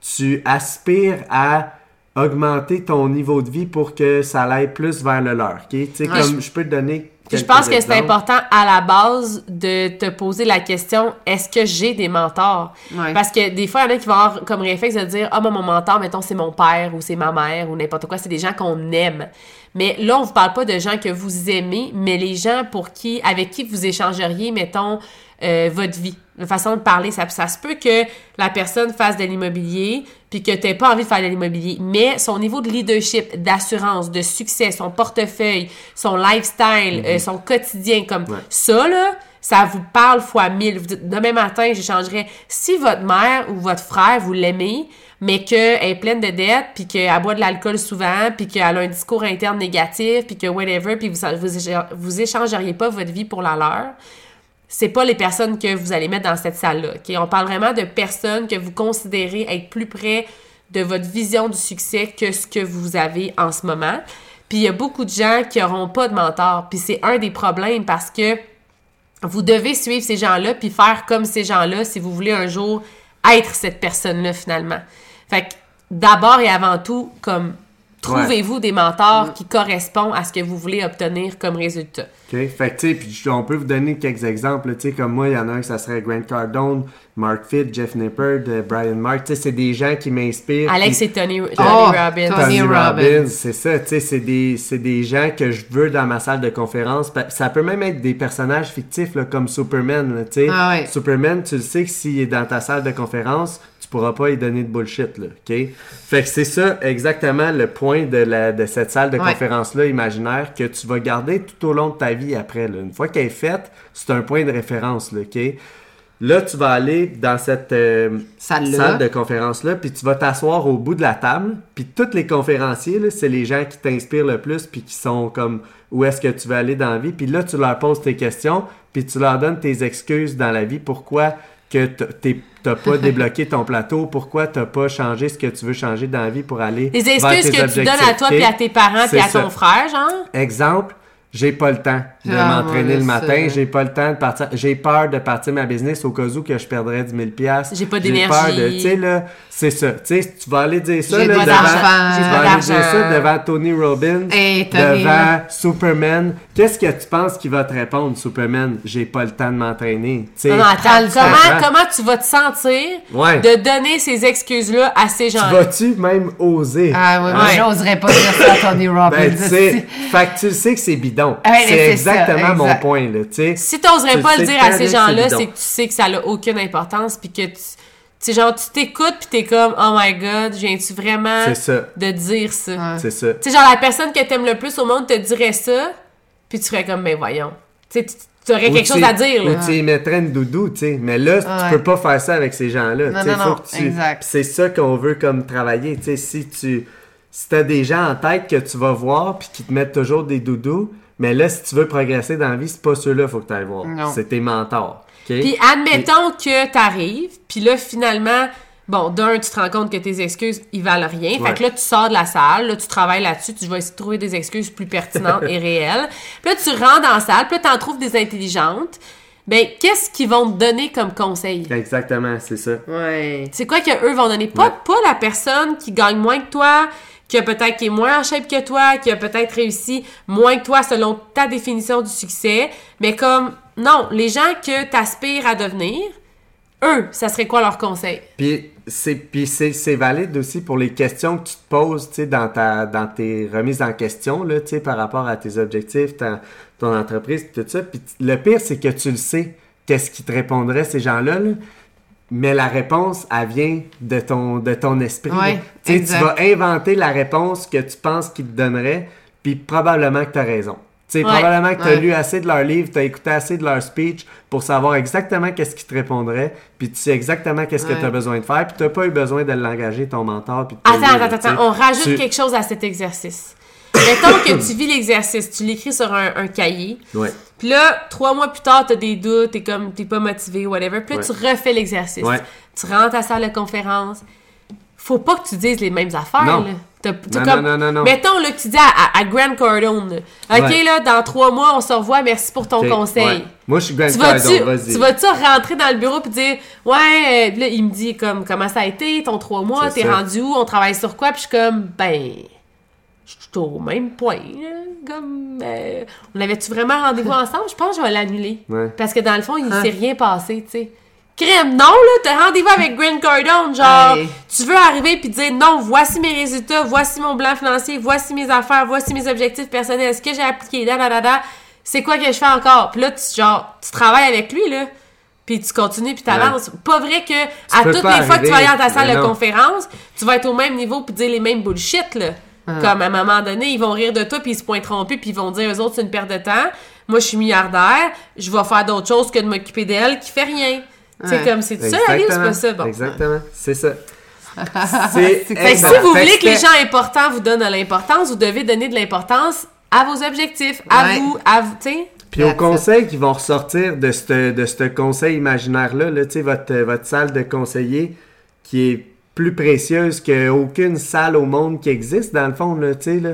[SPEAKER 1] tu aspires à augmenter ton niveau de vie pour que ça aille plus vers le leur, ok? Tu sais,
[SPEAKER 2] Ouais,
[SPEAKER 1] comme je peux te donner
[SPEAKER 4] Puis je pense que c'est important à la base de te poser la question est-ce que j'ai des mentors?
[SPEAKER 2] Ouais.
[SPEAKER 4] Parce que des fois, il y en a qui vont avoir comme réflexe de dire Ah, moi, mon mentor, mettons, c'est mon père ou c'est ma mère ou n'importe quoi. C'est des gens qu'on aime. Mais là, on vous parle pas de gens que vous aimez, mais les gens pour qui, avec qui vous échangeriez, mettons, euh, votre vie. La façon de parler, ça, ça se peut que la personne fasse de l'immobilier, puis que tu pas envie de faire de l'immobilier. Mais son niveau de leadership, d'assurance, de succès, son portefeuille, son lifestyle, euh, son quotidien, comme
[SPEAKER 1] Ouais.
[SPEAKER 4] ça, là, ça vous parle fois mille. Vous dites, demain matin, j'échangerais. Si votre mère ou votre frère, vous l'aimez, mais qu'elle est pleine de dettes, puis qu'elle boit de l'alcool souvent, puis qu'elle a un discours interne négatif, puis que whatever, puis vous, vous, vous échangeriez pas votre vie pour la leur, c'est pas les personnes que vous allez mettre dans cette salle-là. On parle vraiment de personnes que vous considérez être plus près de votre vision du succès que ce que vous avez en ce moment. Puis il y a beaucoup de gens qui n'auront pas de mentor. Puis c'est un des problèmes parce que vous devez suivre ces gens-là puis faire comme ces gens-là si vous voulez un jour être cette personne-là finalement. Fait que d'abord et avant tout, comme trouvez-vous des mentors qui correspondent à ce que vous voulez obtenir comme résultat?
[SPEAKER 1] OK? Fait que, tu sais, puis on peut vous donner quelques exemples. Tu sais, comme moi, il y en a un, ça serait Grant Cardone, Mark Fitt, Jeff Nippard, euh, Brian Mark. Tu sais, c'est des gens qui m'inspirent.
[SPEAKER 4] Alex et Tony, Tony
[SPEAKER 2] Oh,
[SPEAKER 4] Robbins.
[SPEAKER 2] Tony
[SPEAKER 1] Tony
[SPEAKER 2] Robbins.
[SPEAKER 1] C'est ça, tu sais, c'est des, c'est des gens que je veux dans ma salle de conférence. Ça peut même être des personnages fictifs, là, comme Superman, là, tu sais.
[SPEAKER 2] Ah ouais.
[SPEAKER 1] Superman, tu le sais que s'il est dans ta salle de conférence, tu pourras pas lui donner de bullshit, là, ok? Fait que c'est ça exactement le point de, la, de cette salle de
[SPEAKER 2] Ouais.
[SPEAKER 1] conférence-là imaginaire que tu vas garder tout au long de ta vie après, là. Une fois qu'elle est faite, c'est un point de référence, là, ok? Là, tu vas aller dans cette euh, salle de conférence-là, puis tu vas t'asseoir au bout de la table, puis tous les conférenciers, là, c'est les gens qui t'inspirent le plus, puis qui sont comme où est-ce que tu veux aller dans la vie, puis là, tu leur poses tes questions, puis tu leur donnes tes excuses dans la vie, pourquoi que t'es- t'as pas *laughs* débloqué ton plateau, pourquoi t'as pas changé ce que tu veux changer dans la vie pour aller
[SPEAKER 4] Les
[SPEAKER 1] vers
[SPEAKER 4] excuses
[SPEAKER 1] tes
[SPEAKER 4] que tu donnes à
[SPEAKER 1] objectifs,
[SPEAKER 4] toi, puis à tes parents, puis à ton
[SPEAKER 1] ça.
[SPEAKER 4] frère, genre?
[SPEAKER 1] Exemple, j'ai pas le temps de
[SPEAKER 2] Ah,
[SPEAKER 1] m'entraîner
[SPEAKER 2] ouais,
[SPEAKER 1] le matin, j'ai pas le temps de partir, j'ai peur de partir ma business au cas où que je perdrais 10 000 piastres.
[SPEAKER 4] J'ai pas
[SPEAKER 1] peur
[SPEAKER 4] d'énergie.
[SPEAKER 1] de- Tu sais, là, c'est ça. Tu sais, tu vas aller dire ça,
[SPEAKER 2] J'ai
[SPEAKER 1] là, devant, tu vas aller dire ça devant Tony Robbins,
[SPEAKER 2] Hey, Tony,
[SPEAKER 1] devant
[SPEAKER 2] là.
[SPEAKER 1] Superman. Qu'est-ce que tu penses qu'il va te répondre, Superman? J'ai pas le temps de m'entraîner.
[SPEAKER 4] Non, non, attends, comment, comment tu vas te sentir
[SPEAKER 1] Ouais.
[SPEAKER 4] de donner ces excuses-là à ces
[SPEAKER 1] tu
[SPEAKER 4] gens-là?
[SPEAKER 1] vas-tu même oser?
[SPEAKER 2] Ah oui, moi, j'oserais pas dire ça à Tony Robbins.
[SPEAKER 1] Ben, tu sais, fait que tu sais que c'est bidon.
[SPEAKER 2] Ouais,
[SPEAKER 1] c'est
[SPEAKER 2] c'est
[SPEAKER 1] exactement mon point, là, tu sais.
[SPEAKER 4] Si t'oserais
[SPEAKER 1] Tu
[SPEAKER 4] pas
[SPEAKER 1] sais
[SPEAKER 4] le dire à ces gens-là,
[SPEAKER 1] c'est
[SPEAKER 4] que tu sais que ça n'a aucune importance, puis que tu... Tu sais, genre, tu t'écoutes, puis t'es comme, oh my god, viens-tu vraiment de dire ça?
[SPEAKER 2] Ouais.
[SPEAKER 1] C'est ça.
[SPEAKER 4] Tu sais, genre, la personne que t'aimes le plus au monde te dirait ça, puis tu ferais comme, ben voyons. Tu sais, tu- tu aurais quelque chose à dire, là.
[SPEAKER 1] Ou tu y mettrais une doudou, tu sais. Mais là,
[SPEAKER 2] Ouais.
[SPEAKER 1] tu peux pas faire ça avec ces gens-là.
[SPEAKER 2] Non,
[SPEAKER 1] tu sais,
[SPEAKER 2] non,
[SPEAKER 1] faut
[SPEAKER 2] non,
[SPEAKER 1] que tu-
[SPEAKER 2] exact.
[SPEAKER 1] C'est ça qu'on veut comme travailler. Tu sais, si tu si as des gens en tête que tu vas voir puis qui te mettent toujours des doudous, mais là, si tu veux progresser dans la vie, c'est pas ceux-là faut que tu ailles voir.
[SPEAKER 2] Non.
[SPEAKER 1] C'est tes mentors.
[SPEAKER 4] Puis admettons que t'arrives, puis là, finalement, bon, d'un, tu te rends compte que tes excuses, ils valent rien. Fait que là, tu sors de la salle, là, tu travailles là-dessus, tu vas essayer de trouver des excuses plus pertinentes *laughs* et réelles. Puis là, tu rentres dans la salle, puis là, t'en trouves des intelligentes. Ben, qu'est-ce qu'ils vont te donner comme conseil?
[SPEAKER 1] Exactement, c'est ça.
[SPEAKER 2] Ouais.
[SPEAKER 4] C'est quoi qu'eux vont donner? Pas,
[SPEAKER 1] Ouais.
[SPEAKER 4] pas la personne qui gagne moins que toi, qui a peut-être qui est moins en shape que toi, qui a peut-être réussi moins que toi selon ta définition du succès, mais comme non, les gens que tu aspires à devenir, eux, ça serait quoi leur conseil?
[SPEAKER 1] Puis c'est valide aussi pour les questions que tu te poses, dans ta dans tes remises en question là, par rapport à tes objectifs, ton entreprise, tout ça. Puis le pire c'est que tu le sais, qu'est-ce qui te répondraient ces gens-là, là. Mais la réponse, elle vient de ton de ton esprit.
[SPEAKER 2] Ouais,
[SPEAKER 1] tu vas inventer la réponse que tu penses qu'ils te donneraient, puis probablement que tu as raison. Tu sais,
[SPEAKER 4] Ouais.
[SPEAKER 1] probablement que tu as
[SPEAKER 2] Ouais.
[SPEAKER 1] lu assez de leurs livres, tu as écouté assez de leur speech pour savoir exactement qu'est-ce qu'ils te répondraient, puis tu sais exactement qu'est-ce que tu as besoin de faire, puis tu n'as pas eu besoin de l'engager ton mentor. Puis
[SPEAKER 4] Attends, attends, attends, on rajoute
[SPEAKER 1] Tu-
[SPEAKER 4] quelque chose à cet exercice. Mettons que tu vis l'exercice, tu l'écris sur un, un cahier,
[SPEAKER 1] Ouais.
[SPEAKER 4] Puis là, trois mois plus tard, t'as des doutes, t'es comme, t'es pas motivé, whatever, puis là,
[SPEAKER 1] Ouais.
[SPEAKER 4] tu refais l'exercice.
[SPEAKER 1] Ouais.
[SPEAKER 4] Tu rentres à la salle de conférence, faut pas que tu dises les mêmes affaires,
[SPEAKER 1] Non.
[SPEAKER 4] là. T'as- t'as
[SPEAKER 1] Non,
[SPEAKER 4] comme-
[SPEAKER 1] non, non, non.
[SPEAKER 4] Mettons là, que tu dis à, à, à Grant Cardone, OK,
[SPEAKER 1] Ouais.
[SPEAKER 4] là, dans trois mois, on se revoit, merci pour ton conseil.
[SPEAKER 1] Moi, je suis Grant
[SPEAKER 4] Tu
[SPEAKER 1] Cardone, vas-y.
[SPEAKER 4] tu vas-tu rentrer dans le bureau puis dire ouais euh, là il me dit comme comment ça a été ton trois mois
[SPEAKER 1] C'est
[SPEAKER 4] t'es
[SPEAKER 1] ça.
[SPEAKER 4] rendu où on travaille sur quoi? Puis je suis comme ben je suis au même point là. comme euh, on avait-tu vraiment rendez-vous *laughs* ensemble? Je pense que je vais l'annuler.
[SPEAKER 1] Ouais.
[SPEAKER 4] parce que dans le fond il
[SPEAKER 2] Hein?
[SPEAKER 4] s'est rien passé tu sais. Crème non là t'as rendez-vous avec Grant Cardone genre
[SPEAKER 2] Hey.
[SPEAKER 4] tu veux arriver puis dire non voici mes résultats voici mon plan financier voici mes affaires voici mes objectifs personnels ce que j'ai appliqué da da da da. C'est quoi que je fais encore? Puis là tu genre tu travailles avec lui là. Puis tu continues puis t'avances. Pas vrai que à toutes les fois que tu vas aller dans ta salle de conférence tu vas être au même niveau puis dire les mêmes bullshit là comme à un moment donné ils vont rire de toi puis ils se pointeront plus puis ils vont dire eux autres c'est une perte de temps. Moi je suis milliardaire je vais faire d'autres choses que de m'occuper d'elle qui fait rien. C'est
[SPEAKER 2] Ouais.
[SPEAKER 4] comme c'est ça la vie ou c'est pas ça? Bon.
[SPEAKER 1] Exactement, c'est ça. *laughs*
[SPEAKER 2] C'est
[SPEAKER 4] si vous voulez que les gens importants vous donnent de l'importance, vous devez donner de l'importance à vos objectifs, à
[SPEAKER 2] Ouais.
[SPEAKER 4] vous, à vous, tu sais.
[SPEAKER 1] Puis aux conseils qui vont ressortir de ce de conseil imaginaire-là, là, tu sais, votre, votre salle de conseiller qui est plus précieuse qu'aucune salle au monde qui existe, dans le fond, là, tu sais, là.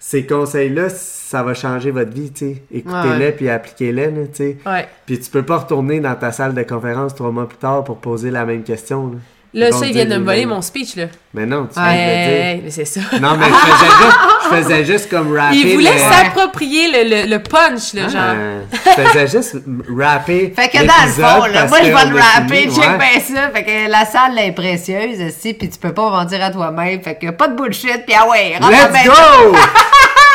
[SPEAKER 1] Ces conseils-là, ça va changer votre vie, tu sais. Écoutez-les
[SPEAKER 2] Ouais.
[SPEAKER 1] puis appliquez-les, tu sais.
[SPEAKER 4] Ouais.
[SPEAKER 1] Puis tu peux pas retourner dans ta salle de conférence trois mois plus tard pour poser la même question, là.
[SPEAKER 4] Là, ça, ils viennent de
[SPEAKER 1] dire
[SPEAKER 4] me voler mon speech, là.
[SPEAKER 1] Mais non, tu viens de le dire.
[SPEAKER 4] Ouais, mais c'est ça.
[SPEAKER 1] Non, mais je faisais juste, je *laughs* faisais juste comme rapper.
[SPEAKER 4] Ils voulaient
[SPEAKER 1] le-
[SPEAKER 4] s'approprier le, le, le punch, là, genre.
[SPEAKER 1] Euh, je faisais juste rapper.
[SPEAKER 2] Fait que dans le fond, là, moi je vais le rapper, check
[SPEAKER 1] ouais.
[SPEAKER 2] bien ça. Fait que la salle est précieuse, aussi, puis tu peux pas mentir à toi-même. Fait que pas de bullshit, puis ah ouais, rentre
[SPEAKER 1] Let's go! *laughs*